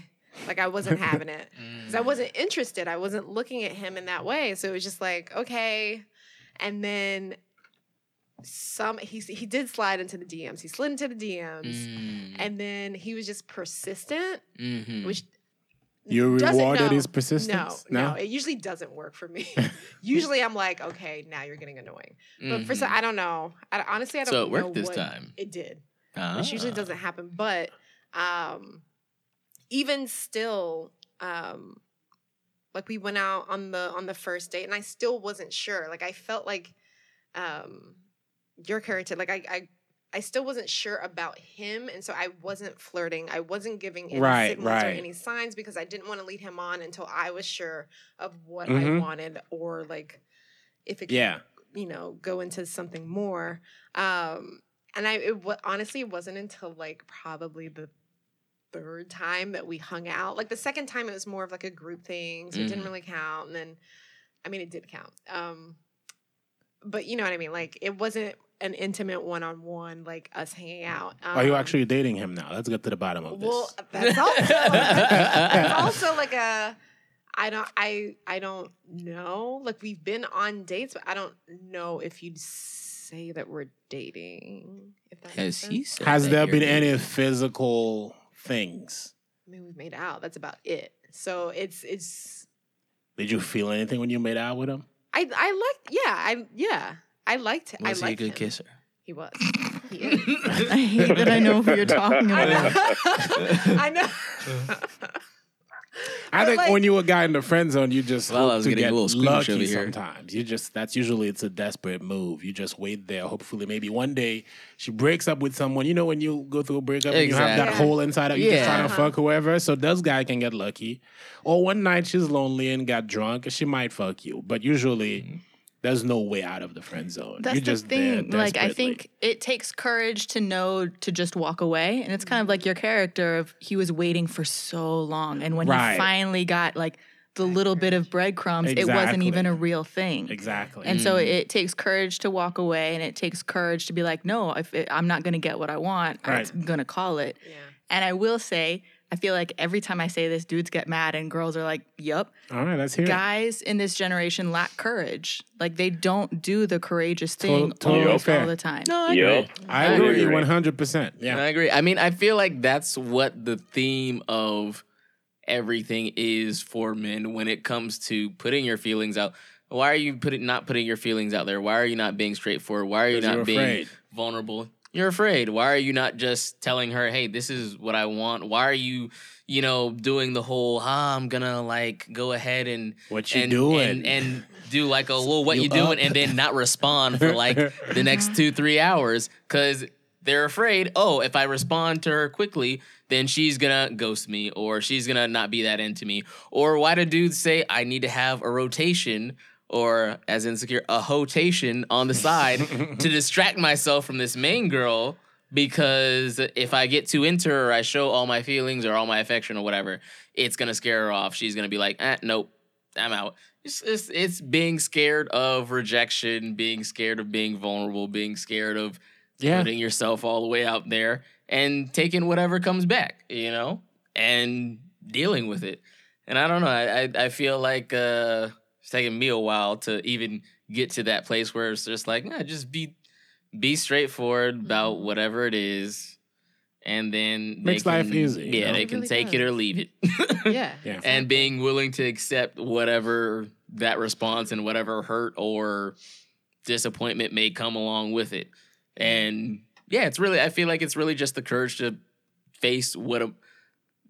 like i wasn't having it because I wasn't interested. I wasn't looking at him in that way. So it was just like, okay. And then some he he did slide into the DMs. He slid into the DMs. Mm, And then he was just persistent, mhm. which You doesn't- rewarded no, his No, persistence? no, it usually doesn't work for me. usually I'm like, okay, now you're getting annoying. But for some. I don't know. I, honestly, I don't so it worked know this time. It did Ah. which usually doesn't happen. But um, even still, um, like we went out on the on the first date, and I still wasn't sure. Like I felt like um, your character, like I. I I still wasn't sure about him, and so I wasn't flirting. I wasn't giving any Right, signals or any signs because I didn't want to lead him on until I was sure of what Mhm. I wanted or like if it could Yeah. you know go into something more um and i it wa- honestly it wasn't until like probably the third time that we hung out like the second time it was more of like a group thing so it didn't Mhm. really count and then i mean it did count um but you know what i mean like it wasn't an intimate one-on-one like us hanging out um, Are you actually dating him now? Let's get to the bottom of this. well that's also that's also like a I don't I I don't know. Like we've been on dates, but I don't know if you'd say that we're dating. If that Has he said Has there you're been any physical things? I mean, we've made out. That's about it. So it's it's Did you feel anything when you made out with him? I I liked yeah I yeah I liked I Was he a good him. kisser? He was. He is. I hate that I know who you're talking I about. know. I know. I think like- when you're a guy in the friend zone, you just Well, I hope was to getting a get little squeamish lucky over here. sometimes. You just that's usually it's a desperate move. You just wait there. Hopefully, maybe one day she breaks up with someone. You know when you go through a breakup and you have that Exactly. hole inside of you just Yeah. trying to Uh-huh. fuck whoever. So those guy can get lucky. Or one night she's lonely and got drunk, she might fuck you. But usually. There's no way out of the friend zone. That's You're the just there thing. Like I think it takes courage to know to just walk away, and it's kind of like your character of he was waiting for so long, and when Right. he finally got like the little bit of breadcrumbs, it wasn't even a real thing. exactly. And so mm. it takes courage to walk away, and it takes courage to be like, no, if it, I'm not going to get what I want, Right. I'm going to call it. Yeah. And I will say, I feel like every time I say this, dudes get mad, and girls are like, "Yup." All right, let's hear it. Guys in this generation lack courage. Like they don't do the courageous thing totally always fair. all the time. No, I Yup. agree. I I agree agree. one hundred percent. Yeah. I agree. I mean, I feel like that's what the theme of everything is for men when it comes to putting your feelings out. Why are you putting not putting your feelings out there? Why are you not being straightforward? Why are you not being afraid. vulnerable? You're afraid. Why are you not just telling her, "Hey, this is what I want"? Why are you, you know, doing the whole, "Ah, I'm gonna like go ahead and What you and, doing? and and do like a well, what You you, doing, and then not respond for like the next two three hours because they're afraid. Oh, if I respond to her quickly, then she's gonna ghost me, or she's gonna not be that into me. Or why do dudes say I need to have a rotation? Or as insecure, a hotation on the side to distract myself from this main girl because if I get too into her, or I show all my feelings or all my affection or whatever, it's gonna scare her off. She's gonna be like, eh, nope, I'm out. It's, it's it's being scared of rejection, being scared of being vulnerable, being scared of Yeah. putting yourself all the way out there and taking whatever comes back, you know, and dealing with it. And I don't know. I I, I feel like uh, it's taking me a while to even get to that place where it's just like, nah, just be be straightforward about mm-hmm. whatever it is, and then they Makes life can- easy, you Yeah, know? they can really take it or leave it. Yeah. Yeah. and being willing to accept whatever that response and whatever hurt or disappointment may come along with it. Mm-hmm. And yeah, it's really I feel like it's really just the courage to face what a,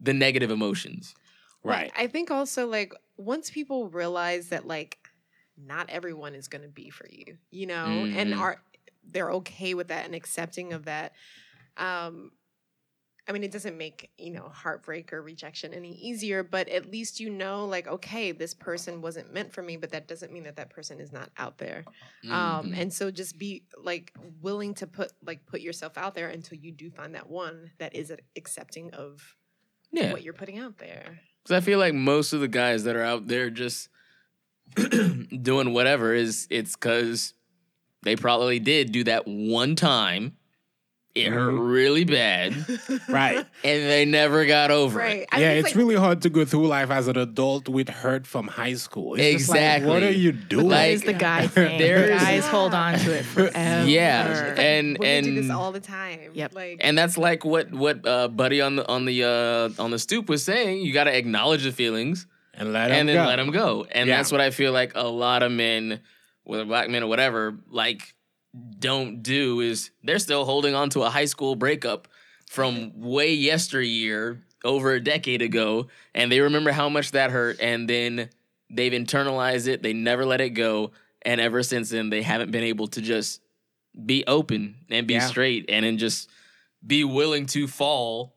the negative emotions. Well, Right. I think also like once people realize that like not everyone is going to be for you, you know, and Mhm. are they're okay with that and accepting of that. Um I mean, it doesn't make, you know, heartbreak or rejection any easier, but at least you know like okay, this person wasn't meant for me, but that doesn't mean that that person is not out there. Um Mhm. and so just be like willing to put like put yourself out there until you do find that one that is accepting of yeah, what you're putting out there. Because I feel like most of the guys that are out there just doing whatever is it's because they probably did do that one time. It hurt Mhm. really bad, Right. and they never got over it. I yeah, it's like, really hard to go through life as an adult with hurt from high school. It's just like, Exactly. what are you doing? That Like, is the guy thing. there's- Guys hold on to it forever. Yeah, Like, and women do this and all the time. Yep. Like and that's like what what uh, Buddy on the on the uh, on the stoop was saying. You got to acknowledge the feelings and let and then go. let them go. And Yeah. that's what I feel like a lot of men, whether black men or whatever, like don't do is they're still holding on to a high school breakup from way yesteryear, over a decade ago, and they remember how much that hurt, and then they've internalized it. They never let it go, and ever since then, they haven't been able to just be open and be Yeah. straight, and then just be willing to fall.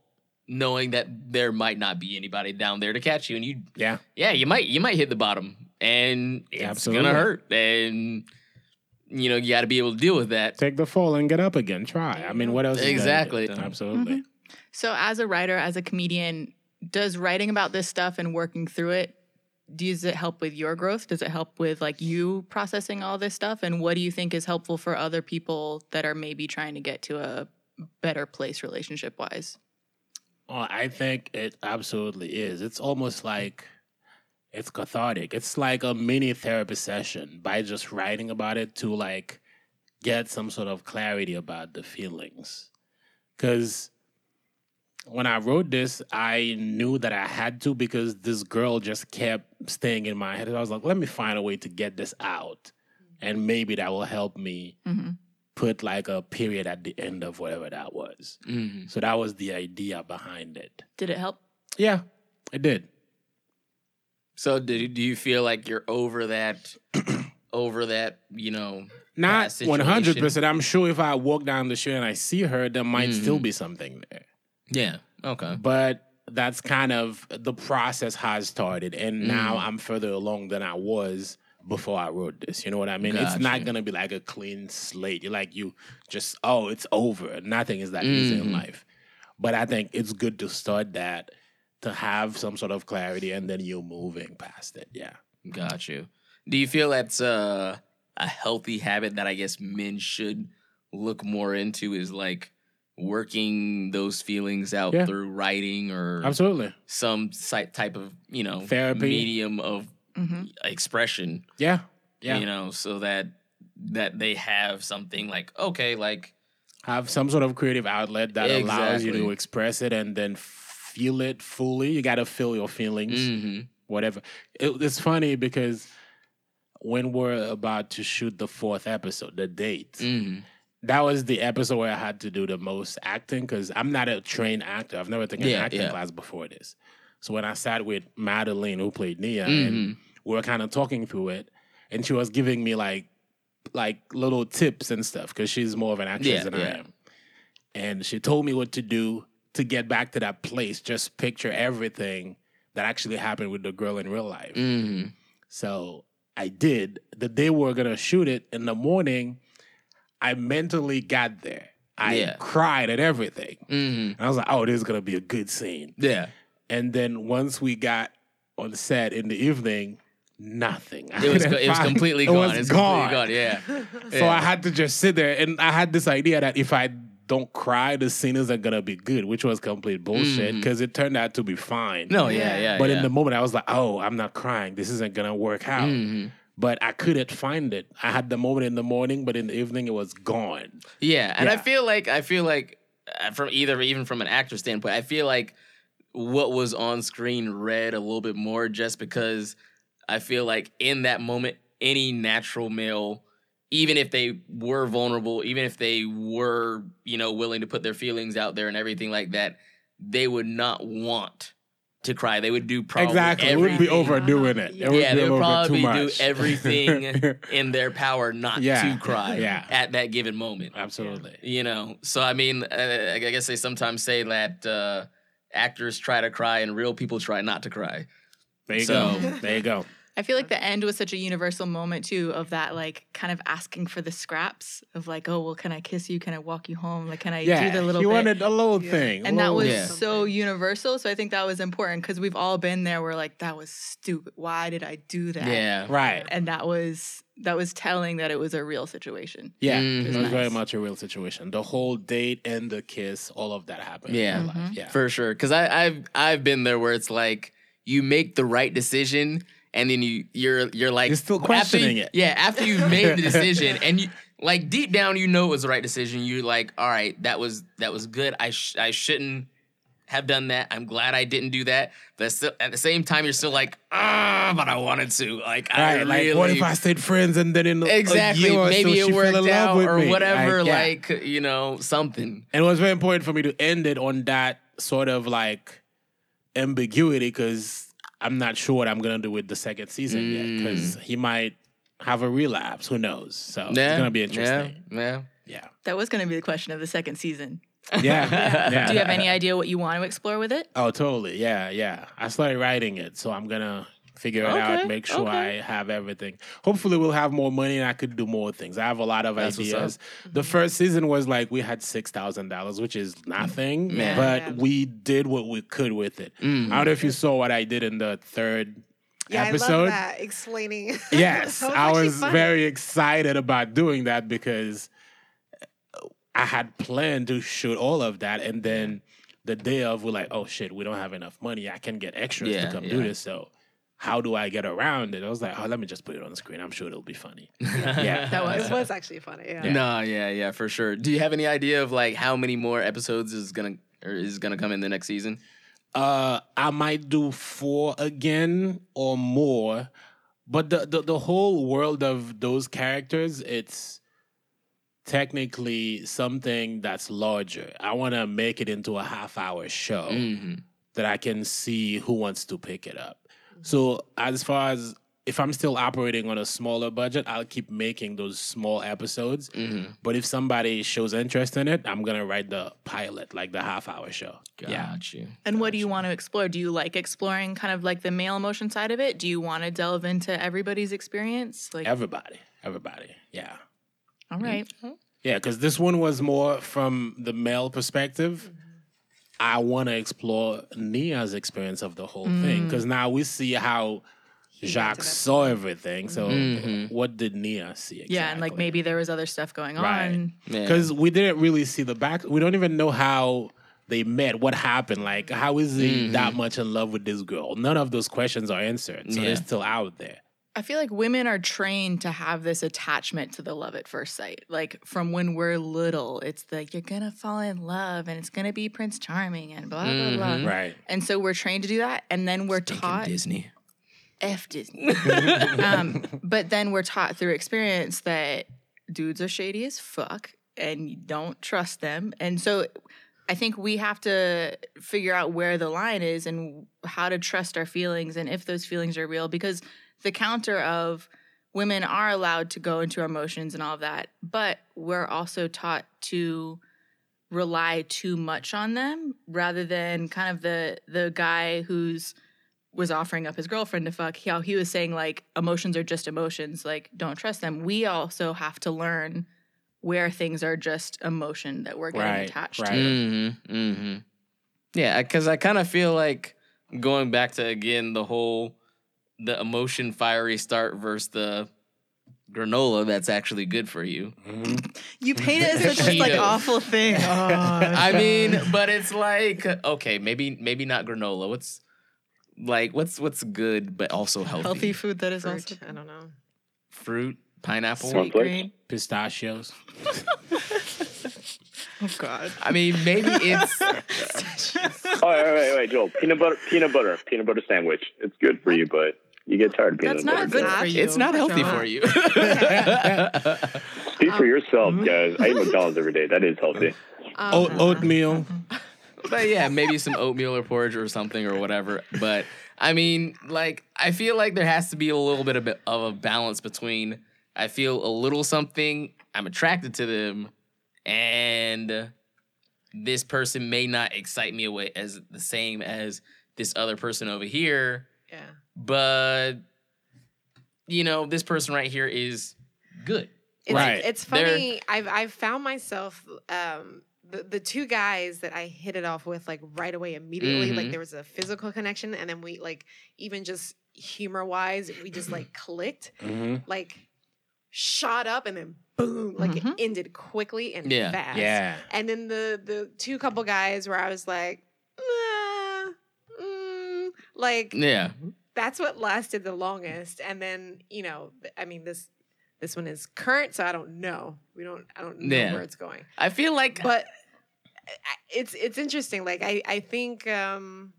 Knowing that there might not be anybody down there to catch you, and you Yeah. yeah, you might you might hit the bottom and it's Absolutely. gonna hurt. And you know, you gotta be able to deal with that. Take the fall and get up again. Try. I mean, what else? is there to do? Exactly. Absolutely. Mm-hmm. So, as a writer, as a comedian, does writing about this stuff and working through it, does it help with your growth? Does it help with like you processing all this stuff? And what do you think is helpful for other people that are maybe trying to get to a better place relationship wise? Oh, I think it absolutely is. It's almost like it's cathartic. It's like a mini therapy session by just writing about it to like get some sort of clarity about the feelings. Cuz when I wrote this, I knew that I had to because this girl just kept staying in my head. I was like, let me find a way to get this out. And maybe that will help me Mm-hmm. put like a period at the end of whatever that was. Mhm. So that was the idea behind it. Did it help? Yeah, it did. So do you- do you feel like you're over that over that, you know, Not one hundred percent. I'm sure if I walk down the street and I see her, there might still Mhm. be something there. Yeah. Okay. But that's kind of the process has started, and now Mm. I'm further along than I was before I wrote this. You know what I mean? It's not gonna be like a clean slate. You're like you just oh, it's over. Nothing is that easy in Mhm. life. But I think it's good to start that to have some sort of clarity, and then you're moving past it. Yeah. Got you. Do you feel that's uh, a healthy habit that I guess men should look more into is like working those feelings out Yeah. through writing or Absolutely. some type of, you know, Therapy. medium of Mhm. expression, Yeah. Yeah. you know, so that that they have something like okay, like have some sort of creative outlet that allows you to express it and then feel it fully. You got to feel your feelings, mhm, whatever. It, it's funny because when we're about to shoot the fourth episode, the date, mhm. that was the episode where I had to do the most acting because I'm not a trained actor. I've never taken an acting yeah. class before this. So when I sat with Madeline, who played Nia, Mhm. and we were kind of talking through it, and she was giving me like like little tips and stuff because she's more of an actress Yeah, than I am. And she told me what to do to get back to that place. Just picture everything that actually happened with the girl in real life. Mhm. So I did. The day we were gonna shoot it in the morning, I mentally got there. I Yeah. cried at everything. Mhm. And I was like, oh, this is gonna be a good scene. Yeah. And then once we got on set in the evening, nothing. It was it was completely it gone. was it's gone. completely gone. Yeah. So I had to just sit there, and I had this idea that if I don't cry, the scene isn't gonna be good, which was complete bullshit because it turned out to be fine. No, yeah, Yeah. yeah. but yeah. in the moment, I was like, "Oh, I'm not crying. This isn't gonna work out." Mhm. But I couldn't find it. I had the moment in the morning, but in the evening, it was gone. Yeah, and I feel like I feel like uh, from either even from an actor standpoint, I feel like what was on screen read a little bit more just because I feel like in that moment any natural male even if they were vulnerable, even if they were, you know, willing to put their feelings out there and everything like that, they would not want to cry. They would do probably exactly, it would be overdoing it. Yeah. It would yeah, they would little bit too probably do everything in their power not Yeah, to cry yeah. at that given moment. Absolutely. You know, so I mean, uh, I guess they sometimes say that uh, actors try to cry and real people try not to cry. There you So- go. There you go. I feel like the end was such a universal moment too of that like kind of asking for the scraps of like, oh well, can I kiss you? Can I walk you home? Like, can I Yeah, do the little he bit? wanted a little Yeah. thing, a and that was Yeah. so universal. So I think that was important because we've all been there. We're like that was stupid. Why did I do that? Yeah, right. And that was that was telling that it was a real situation. Yeah, Mhm. it was very much a real situation. The whole date and the kiss, all of that happened. Yeah. in real life. Mhm. yeah. for sure. Because I I've I've been there where it's like you make the right decision and then you you're you're like You're still questioning you- it. Yeah, after you've made the decision and you like deep down you know it was the right decision. You're like, all right, that was that was good. I sh- I shouldn't have done that. I'm glad I didn't do that. But still, at the same time, you're still like, ah, but I wanted to. Like, I like really what if I stayed friends and then in a- exactly a maybe so it worked fell in love out or me? whatever. yeah. Like, you know, something. and it was very important for me to end it on that sort of like ambiguity because I'm not sure what I'm gonna do with the second season yet Mm. because he might have a relapse. Who knows? So Yeah, it's gonna be interesting. yeah. Yeah, That was going to be the question of the second season. yeah, yeah. Do you have any idea what you want to explore with it? Oh, totally. Yeah, yeah. I started writing it, so I'm gonna figure it Okay, out, make sure okay. I have everything. Hopefully, we'll have more money and I could do more things. I have a lot of That's ideas. The first season was like we had six thousand dollars, which is nothing, Yeah. but Yeah. we did what we could with it. Mm. I don't know if you saw what I did in the third Yeah, episode. I love that explaining. Yes, That I was funny. very excited about doing that because I had planned to shoot all of that, and then the day of, we're like, "Oh shit, we don't have enough money. I can get extras Yeah, to come do this." So, how do I get around it? I was like, "Oh, let me just put it on the screen. I'm sure it'll be funny." Yeah. That was- was actually funny. Yeah. No, yeah, yeah, for sure. Do you have any idea of like how many more episodes is gonna or is gonna come in the next season? Uh, I might do four again or more, but the, the the whole world of those characters, it's technically something that's larger. I want to make it into a half hour show hmm that I can see who wants to pick it up. So as far as if I'm still operating on a smaller budget, I'll keep making those small episodes. Mm-hmm. But if somebody shows interest in it, I'm gonna write the pilot, like the half hour show. Yeah. You. And what do you want to explore? Do you like exploring kind of like the male emotion side of it? Do you want to delve into everybody's experience? Like, Everybody. Everybody. Yeah. all right. Yeah, because this one was more from the male perspective. I want to explore Nia's experience of the whole thing mm. because now we see how Jacques saw everything. So, mm-hmm. what did Nia see? Exactly? Yeah, and like maybe there was other stuff going Right. on. Yeah. because we didn't really see the back. We don't even know how they met. What happened? Like, how is he mm-hmm. that much in love with this girl? None of those questions are answered. So Yeah. they're still out there. I feel like women are trained to have this attachment to the love at first sight. Like from when we're little, it's like you're gonna fall in love and it's gonna be Prince Charming and blah blah blah. Right. And so we're trained to do that, and then we're taught Disney. F Disney. um, but then we're taught through experience that dudes are shady as fuck and you don't trust them. And so I think we have to figure out where the line is and how to trust our feelings and if those feelings are real. Because the counter of women are allowed to go into our emotions and all of that, but we're also taught to rely too much on them rather than kind of the the guy who's was offering up his girlfriend to fuck, how he was saying like emotions are just emotions, like don't trust them. We also have to learn where things are just emotion that we're getting Right, attached right. to. Mm-hmm. Mm-hmm. Yeah, because I kind of feel like going back to again the whole the emotion fiery start versus the granola that's actually good for you. You paint it as such this like awful thing. Oh, I mean, but it's like okay, maybe maybe not granola. What's like what's what's good but also healthy? healthy food that is Fruit. also I don't know. fruit, pineapple. Sweet. sweet green. Pistachios. Oh God. I mean, maybe it's Oh, wait, wait, wait, Joel. Peanut butter, peanut butter, peanut butter sandwich. It's good for you, but you get tired of peanut That's butter. not good for you. it's not healthy Joel. for you. Speak for yourself, guys. I eat McDonald's every day. That is healthy. Oat, uh-huh. oatmeal. but yeah, maybe some oatmeal or porridge or something or whatever. But I mean, like, I feel like there has to be a little bit of, of a balance between I feel a little something, I'm attracted to them, and this person may not excite me away as the same as this other person over here. Yeah. But you know, this person right here is good. It's, Right. It's They're- funny. I've I've found myself um the, the two guys that I hit it off with like right away immediately like Mhm. there was a physical connection and then we like even just humor wise we just like clicked hmm like shot up and then boom like Mhm. it ended quickly and Yeah. fast Yeah. and then the the two couple guys where I was like nah, mm, like Yeah. That's what lasted the longest and then you know i mean this this one is current so i don't know we don't i don't know Yeah. where it's going I feel like but it's it's interesting like i i think um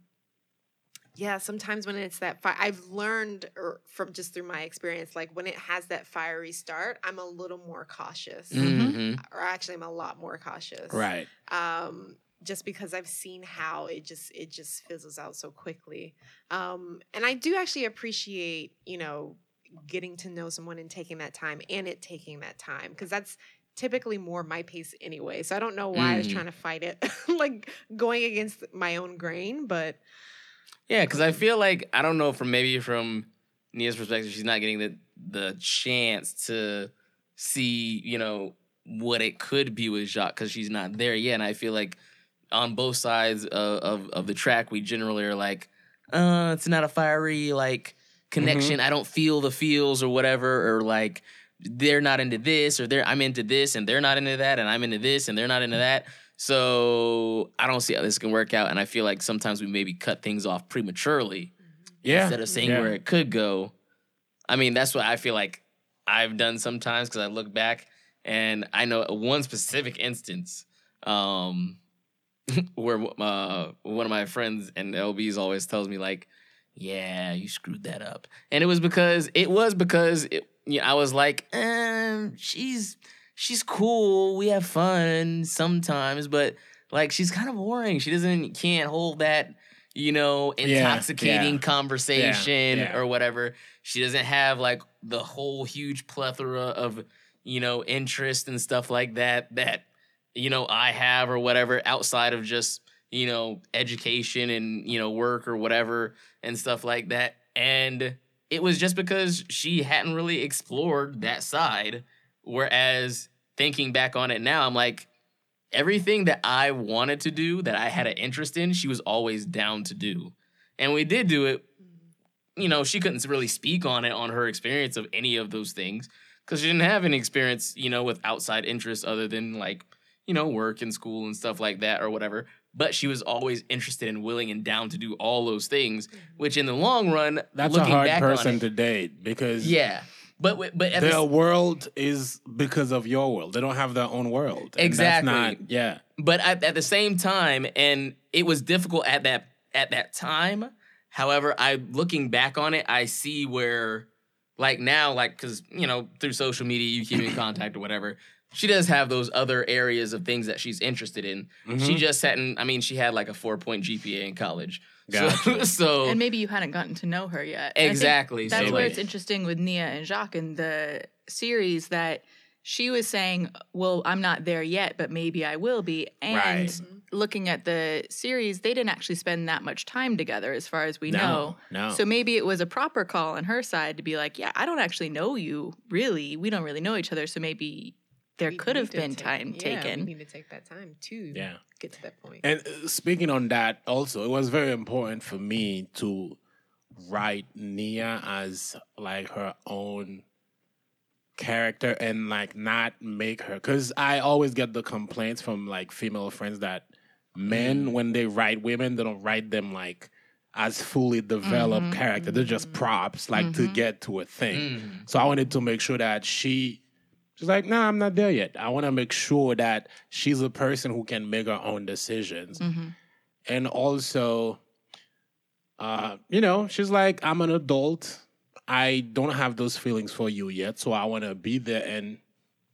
yeah sometimes when it's that fi- i've learned or from just through my experience like when it has that fiery start i'm a little more cautious Mhm. or actually i'm a lot more cautious Right. um, just because I've seen how it just it just fizzles out so quickly. Um, and I do actually appreciate you know getting to know someone and taking that time and it taking that time because that's typically more my pace anyway. So I don't know why I was Mhm. trying to fight it, like going against my own grain, but Yeah, because I feel like I don't know from maybe from Nia's perspective, she's not getting the the chance to see you know what it could be with Jacques because she's not there yet. And I feel like on both sides of, of of the track, we generally are like, uh, it's not a fiery like connection. I don't feel the feels or whatever, or like they're not into this or they're I'm into this and they're not into that and I'm into this and they're not into that. So I don't see how this can work out. And I feel like sometimes we maybe cut things off prematurely Yeah. instead of saying yeah. where it could go. I mean, that's what I feel like I've done sometimes because I look back and I know one specific instance um, where uh, one of my friends and LBs always tells me like, "Yeah, you screwed that up," and it was because it was because it, you know, I was like, um, "She's she's cool, we have fun sometimes, but like she's kind of boring. She doesn't can't hold that." you know, intoxicating yeah. conversation Yeah, yeah. or whatever. She doesn't have like the whole huge plethora of, you know, interest and stuff like that that, you know, I have or whatever outside of just, you know, education and, you know, work or whatever and stuff like that. And it was just because she hadn't really explored that side. Whereas thinking back on it now, I'm like, everything that I wanted to do, that I had an interest in, she was always down to do. And we did do it. You know, she couldn't really speak on it on her experience of any of those things because she didn't have any experience, you know, with outside interests other than like, you know, work and school and stuff like that or whatever. But she was always interested and willing and down to do all those things, mm-hmm. which in the long run, That's a looking hard back person it- to date because yeah. But but at the their s- world is because of your world. They don't have their own world. And Exactly. That's not, yeah. but at, at the same time and it was difficult at that at that time however i looking back on it i see where like now like because you know through social media you keep in contact or whatever she does have those other areas of things that she's interested in she mm-hmm. just hadn't i mean she had like a four point gpa in college so, Gotcha. so And maybe you hadn't gotten to know her yet. And I think Exactly, That's so, where like- it's interesting with Nia and Jacques in the series that she was saying, "Well, I'm not there yet, but maybe I will be." And Right. looking at the series, they didn't actually spend that much time together, as far as we No, know. no. So maybe it was a proper call on her side to be like, "Yeah, I don't actually know you, really. We don't really know each other, so maybe." There We could have been take- time yeah, taken. We need to take that time to Yeah. get to that point. And uh, speaking on that, also, it was very important for me to write Nia as like her own character and like not make her because I always get the complaints from like female friends that men when they write women they don't write them like as fully developed character they're just props like to get to a thing Mm. so I wanted to make sure that she she's like nah I'm not there yet I want to make sure that she's a person who can make her own decisions Mm-hmm. and also uh you know she's like i'm an adult i don't have those feelings for you yet so i want to be there and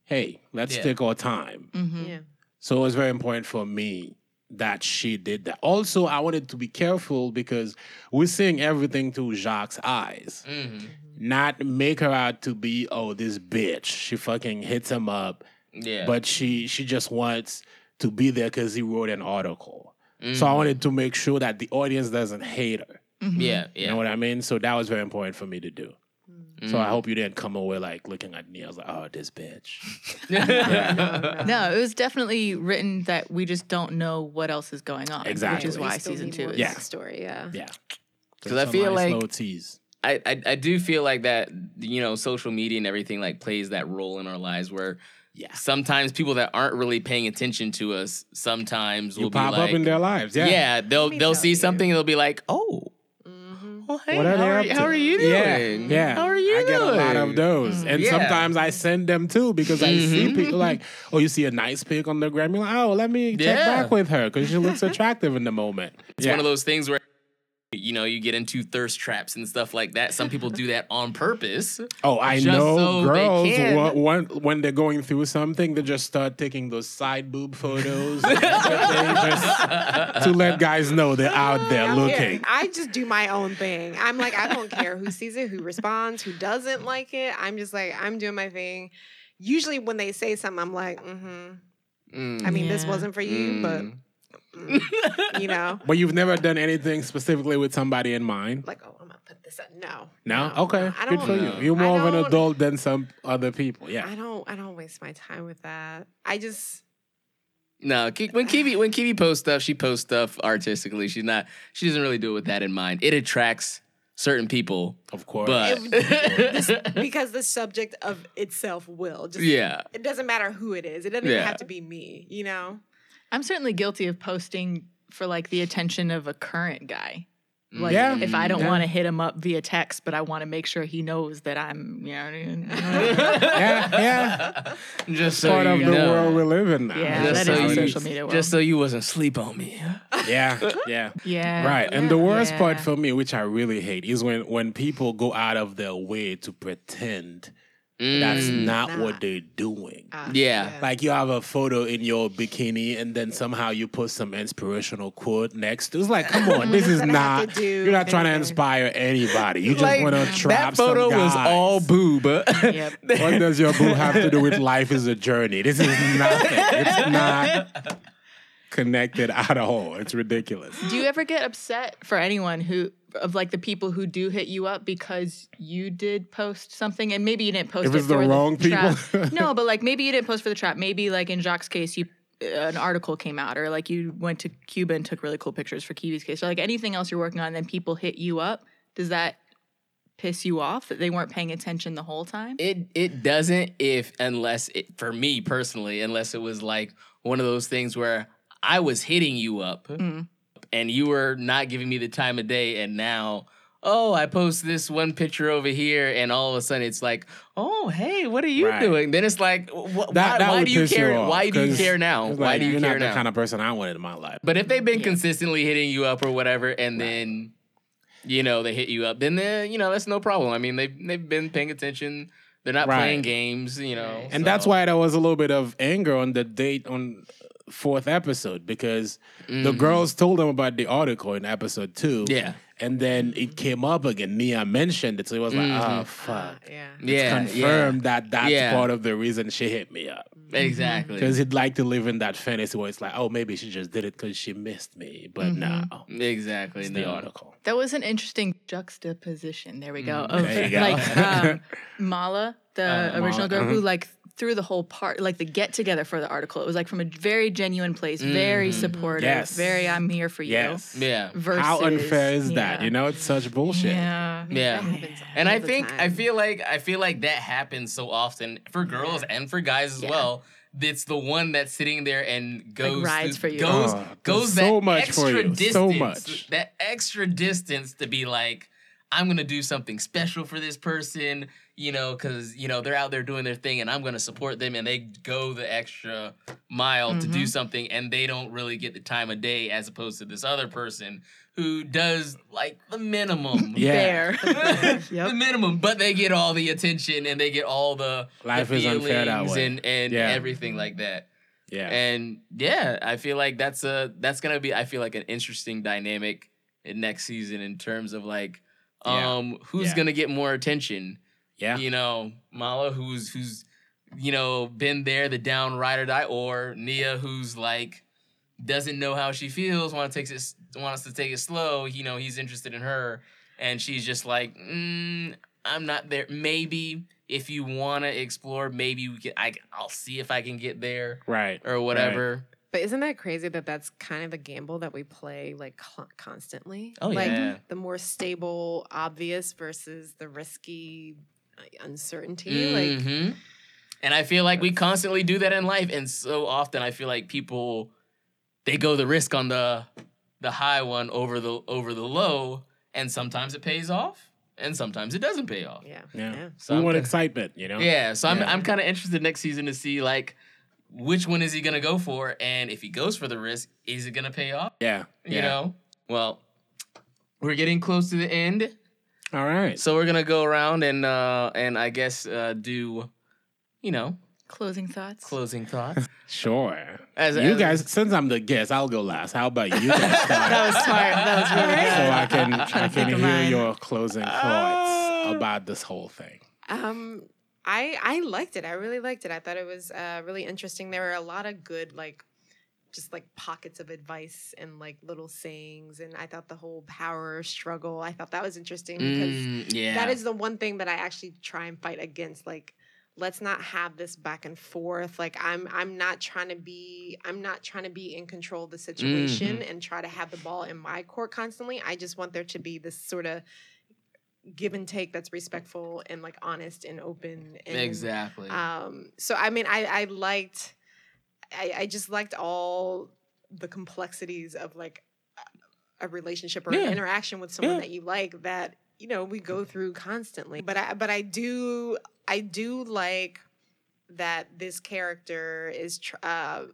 hey let's Yeah. take our time Mm-hmm. yeah. so it was very important for me that she did that also i wanted to be careful because we're seeing everything through jacques eyes Mhm. Not make her out to be oh this bitch she fucking hits him up yeah but she she just wants to be there because he wrote an article so Mm. i wanted to make sure that the audience doesn't hate her yeah yeah. you know what i mean so that was very important for me to do so i hope you didn't come away like looking at me i was like oh this bitch No, it was definitely written that we just don't know what else is going on. Exactly. Which is why season two is. to Yeah. the story. Yeah. yeah 'Cause I feel nice like- little tease. I, I I do feel like that you know social media and everything like plays that role in our lives where Yeah. sometimes people that aren't really paying attention to us sometimes you will pop be like up in their lives yeah. Yeah, they'll they'll see you. something and they'll be like oh well, hey, What are how, they are, up you- to? how are you doing? Yeah, how are you I get doing a lot of those, and Yeah. sometimes I send them too because I see mm-hmm. people like, oh, you see a nice pic on the gram, you're like, oh, let me check back with her because she looks attractive in the moment. it's one of those things where you know you get into thirst traps and stuff like that some people do that on purpose Oh, I just know so they girls can. wha- when, when they're going through something, they just start taking those side boob photos just to let guys know they're out there Yeah, looking. I just do my own thing. I'm like, I don't care who sees it, who responds, who doesn't like it. I'm just like, I'm doing my thing. Usually, when they say something, I'm like, mm-hmm. Mm. I mean, this wasn't for you, but Mm. mm, you know, But you've never done anything specifically with somebody in mind. like, oh, I'm gonna put this up. No, No, okay, I good don't. for No. you. You're more of an adult than some other people. Yeah. I don't. I don't waste my time with that. I just. No, when Kiwi when Kiwi posts stuff, she posts stuff artistically. She's not. She doesn't really do it with that in mind. It attracts certain people, of course. but this, because the subject of itself will just yeah, it doesn't matter who it is it doesn't even have to be me you know I'm certainly guilty of posting for like the attention of a current guy. Mm. Like Yeah. if I don't Yeah. want to hit him up via text, but I want to make sure he knows that I'm, you know, yeah, yeah. just so Part of you the world we live in now. Yeah, Just that so is you- social media world. Just so you wasn't sleep on me. yeah, yeah. yeah, Right. And the worst part for me, which I really hate, is when when people go out of their way to pretend That's Mm. not Not. what they're doing. Ah, Yeah. Like you have a photo in your bikini, and then somehow you put some inspirational quote next. to It's like, come on, this is What does that have not. You're not trying to inspire anybody. You just Like, want to trap that photo some was guys. all boob. Yep. What does your boo have to do with life is a journey? This is nothing. It's not connected at all. It's ridiculous. Do you ever get upset for anyone who of like the people who do hit you up because you did post something and maybe you didn't post If it it's the for wrong trap. people? no, but like maybe you didn't post for the trap. Maybe like in Jacques' case, you uh, an article came out, or like you went to Cuba and took really cool pictures for Kiwi's case, or like anything else you're working on. Then people hit you up. Does that piss you off that they weren't paying attention the whole time? It it doesn't if unless it for me personally unless it was like one of those things where I was hitting you up Mm. And you were not giving me the time of day and now oh I post this one picture over here and all of a sudden it's like oh hey what are you Right. doing then it's like wh- That, why, that why do you care off, why do you care now it's why do you you're care not the kind of person I wanted in my life. but if they've been consistently hitting you up or whatever, and then you know they hit you up, then they you know that's no problem. I mean they've they've been paying attention. They're not Right. playing games, you know. And so- that's why there was a little bit of anger on the date on fourth episode because the girls told them about the article in episode two. Mm-hmm. Yeah. And then it came up again. Nia mentioned it. So it was like, oh, fuck. yeah. Mm-hmm. yeah, Confirmed that that's Yeah. part of the reason she hit me up. exactly. Because he'd like to live in that fantasy where it's like, oh, maybe she just did it because she missed me. But no, Exactly. it's no. the article. That was an interesting juxtaposition. There we go. Of Mm, There you go. like um, Mala, the Uh, original Mala, girl uh-huh. who like threw the whole part, like the get together for the article. It was like from a very genuine place, very supportive, Mm-hmm. Yes. very I'm here for you. Yes. Yeah. Versus, How unfair is that? yeah. You know, it's such bullshit. Yeah. Yeah. happens And I the think I feel like I feel like that happens so often for girls and for guys as Yeah. well. It's the one that's sitting there and goes rides through- for you. Goes Oh, goes so that much extra for you. distance. So much. That extra distance to be like, I'm gonna do something special for this person, you know, because you know they're out there doing their thing, and I'm gonna support them, and they go the extra mile to Mm-hmm. do something, and they don't really get the time of day as opposed to this other person who does like the minimum. Yeah. Fair. the minimum, but they get all the attention and they get all the Life the is unfair that feelings way. and and Yeah. everything like that. Yeah. And yeah, I feel like that's a that's gonna be I feel like an interesting dynamic in next season in terms of like Yeah. um who's Yeah. gonna get more attention. Yeah. You know, Mala who's who's you know been there, the down ride or die, or Nia who's like doesn't know how she feels, want to takes it wants to take it slow. You know, he's interested in her, and she's just like, mm, I'm not there. Maybe if you want to explore, maybe we can. I I'll see if I can get there Right. or whatever. But isn't that crazy that that's kind of the gamble that we play like constantly? Oh, like yeah. the more stable, obvious versus the risky uh, uncertainty. Like Mhm. and I feel like we constantly do that in life, and so often I feel like people they go the risk on the the high one over the over the low, and sometimes it pays off, and sometimes it doesn't pay off. yeah, Yeah. yeah. So we I'm want kinda- excitement, you know? Yeah, so I'm Yeah. I'm kind of interested next season to see like which one is he gonna go for, and if he goes for the risk, is it gonna pay off? Yeah. You yeah. know, well, we're getting close to the end, All right. so we're gonna go around and uh and I guess uh do, you know, Closing thoughts. closing thoughts. Sure. As- you as- guys, since I'm the guest, I'll go last. How about you guys start? that was smart. That was really good. so I can I can hear mine. your closing thoughts about this whole thing. Um, I I liked it. I really liked it. I thought it was uh, really interesting. There were a lot of good like just like pockets of advice and like little sayings and I thought the whole power struggle, I thought that was interesting because Mm, yeah, that is the one thing that I actually try and fight against. Like, let's not have this back and forth. Like, I'm I'm not trying to be I'm not trying to be in control of the situation and try to have the ball in my court constantly. I just want there to be this sort of give and take that's respectful and like honest and open. And, exactly. Um. So I mean, I I liked. I, I just liked all the complexities of like a- relationship or Yeah. an interaction with someone Yeah. that you like that you know we go through constantly but i but i do i do like that this character is tr- uh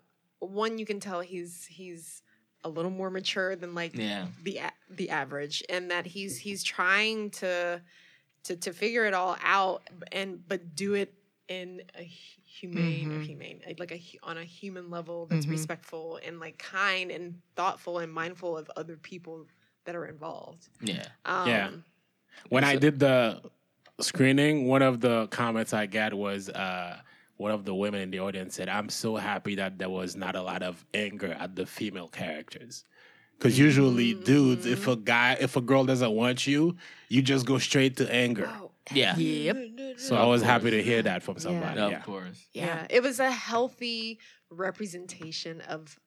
one you can tell he's he's a little more mature than like yeah, the the average and that he's he's trying to to to figure it all out and but do it in a hu- humane or humane like a on a human level that's respectful and like kind and thoughtful and mindful of other people that are involved. Yeah. Um, Yeah. When I did the screening, one of the comments I got was uh, one of the women in the audience said, "I'm so happy that there was not a lot of anger at the female characters." Because usually, dudes, if a guy, if a girl doesn't want you, you just go straight to anger. Oh, Yeah. Yep. So I was happy to hear that from somebody. Of Yeah. course. Yeah. it was a healthy representation of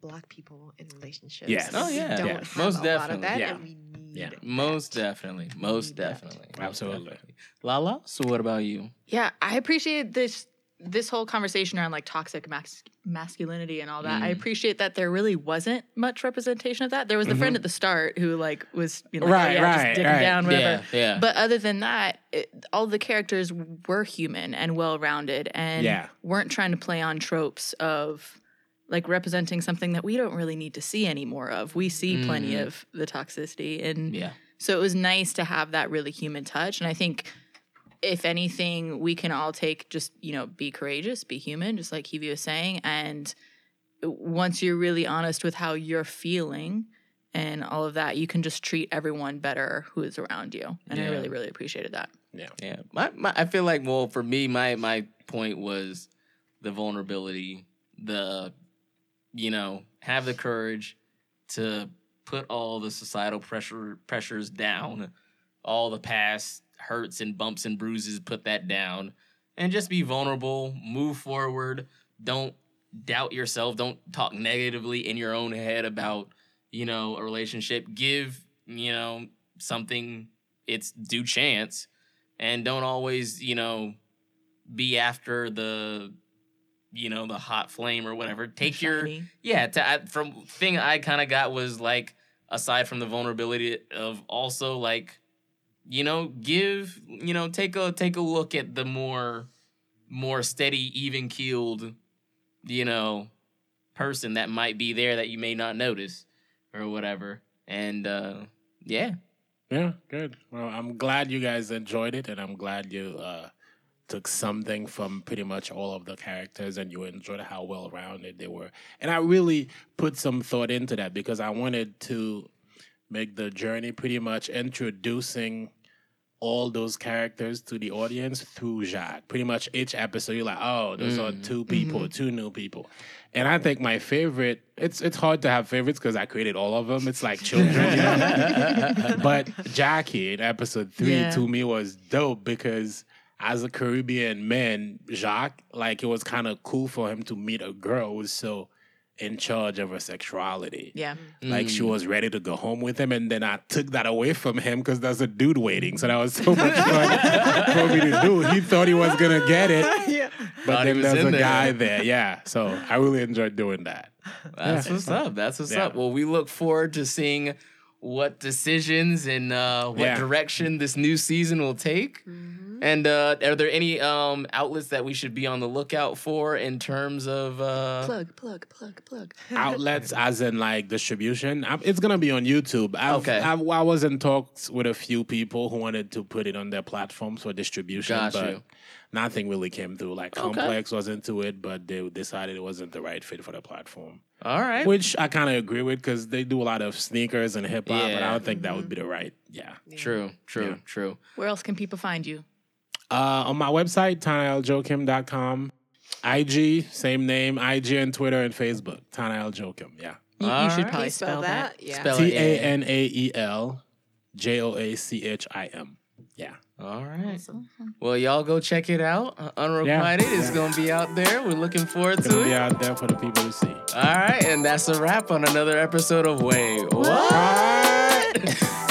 black people in relationships. Yes. Oh, We yeah. don't Yeah. have Most a lot definitely. of that, Yeah. and we need Yeah. that. Most definitely. Most need that. definitely. Absolutely. definitely. Lala, so what about you? Yeah, I appreciate this this whole conversation around like toxic mas- masculinity and all that. I mm. appreciate that there really wasn't much representation of that. There was the friend mm-hmm. at the start who like was you know, like, oh, Right, yeah, right, just digging right. down whatever. Yeah, yeah. But other than that, it, all the characters were human and well rounded and Yeah. weren't trying to play on tropes of like representing something that we don't really need to see any more of. We see plenty mm. of the toxicity and Yeah. so it was nice to have that really human touch. And I think if anything, we can all take just, you know, be courageous, be human, just like Kiwi was saying. And once you're really honest with how you're feeling and all of that, you can just treat everyone better who is around you. And I really, really appreciated that. Yeah. Yeah, my, my I feel like well for me my my point was the vulnerability, the you know have the courage to put all the societal pressure pressures down, all the past hurts and bumps and bruises, put that down, and just be vulnerable, move forward. Don't doubt yourself. Don't talk negatively in your own head about you know a relationship. Give you know something its due chance and don't always you know be after the you know the hot flame or whatever take your yeah to, I, from thing i kind of got was like aside from the vulnerability of also like you know give you know take a take a look at the more more steady even keeled you know person that might be there that you may not notice or whatever and uh yeah Yeah, good. Well, I'm glad you guys enjoyed it, and I'm glad you uh, took something from pretty much all of the characters, and you enjoyed how well rounded they were. And I really put some thought into that because I wanted to make the journey pretty much introducing all those characters to the audience through Jacques. Pretty much each episode, you're like, oh, those are mm. two people, mm-hmm. two new people. And I think my favorite, it's it's hard to have favorites because I created all of them. It's like children, you know? but Jackie in episode three Yeah. to me was dope because as a Caribbean man, Jacques, like it was kind of cool for him to meet a girl so in charge of her sexuality. Yeah. Like she mm. was ready to go home with him, and then I took that away from him because there's a dude waiting. So that was so much fun for me to do. He thought he was gonna get it, yeah. but Thought then was there's a there. guy there. Yeah, so I really enjoyed doing that. That's what's up. That's what's Yeah. up. Well, we look forward to seeing what decisions and uh, what Yeah. direction this new season will take. And uh, are there any um, outlets that we should be on the lookout for in terms of? Uh, Plug, plug, plug, plug. Outlets, as in like distribution, i it's gonna be on YouTube. I've, Okay. I've, I was in talks with a few people who wanted to put it on their platforms for distribution, Got but you. Nothing really came through. Like Okay. Complex was into it, but they decided it wasn't the right fit for the platform. all right. Which I kind of agree with because they do a lot of sneakers and hip hop, but I don't think that would be the right. Yeah. True. True. Yeah. True. Where else can people find you? Uh, on my website, TanaelJoachim.com. IG, same name, IG and Twitter and Facebook. Tanael Joachim. Yeah. You, you should right. probably you spell, spell that. that? Yeah. Spell it, T yeah. A N A E L J O A C H I M. Yeah. All right. Well, y'all go check it out. Uh, Unrequited is Yeah. going to be out there. We're looking forward It's to gonna be it. out there for the people to see. All right. And that's a wrap on another episode of Wait. What?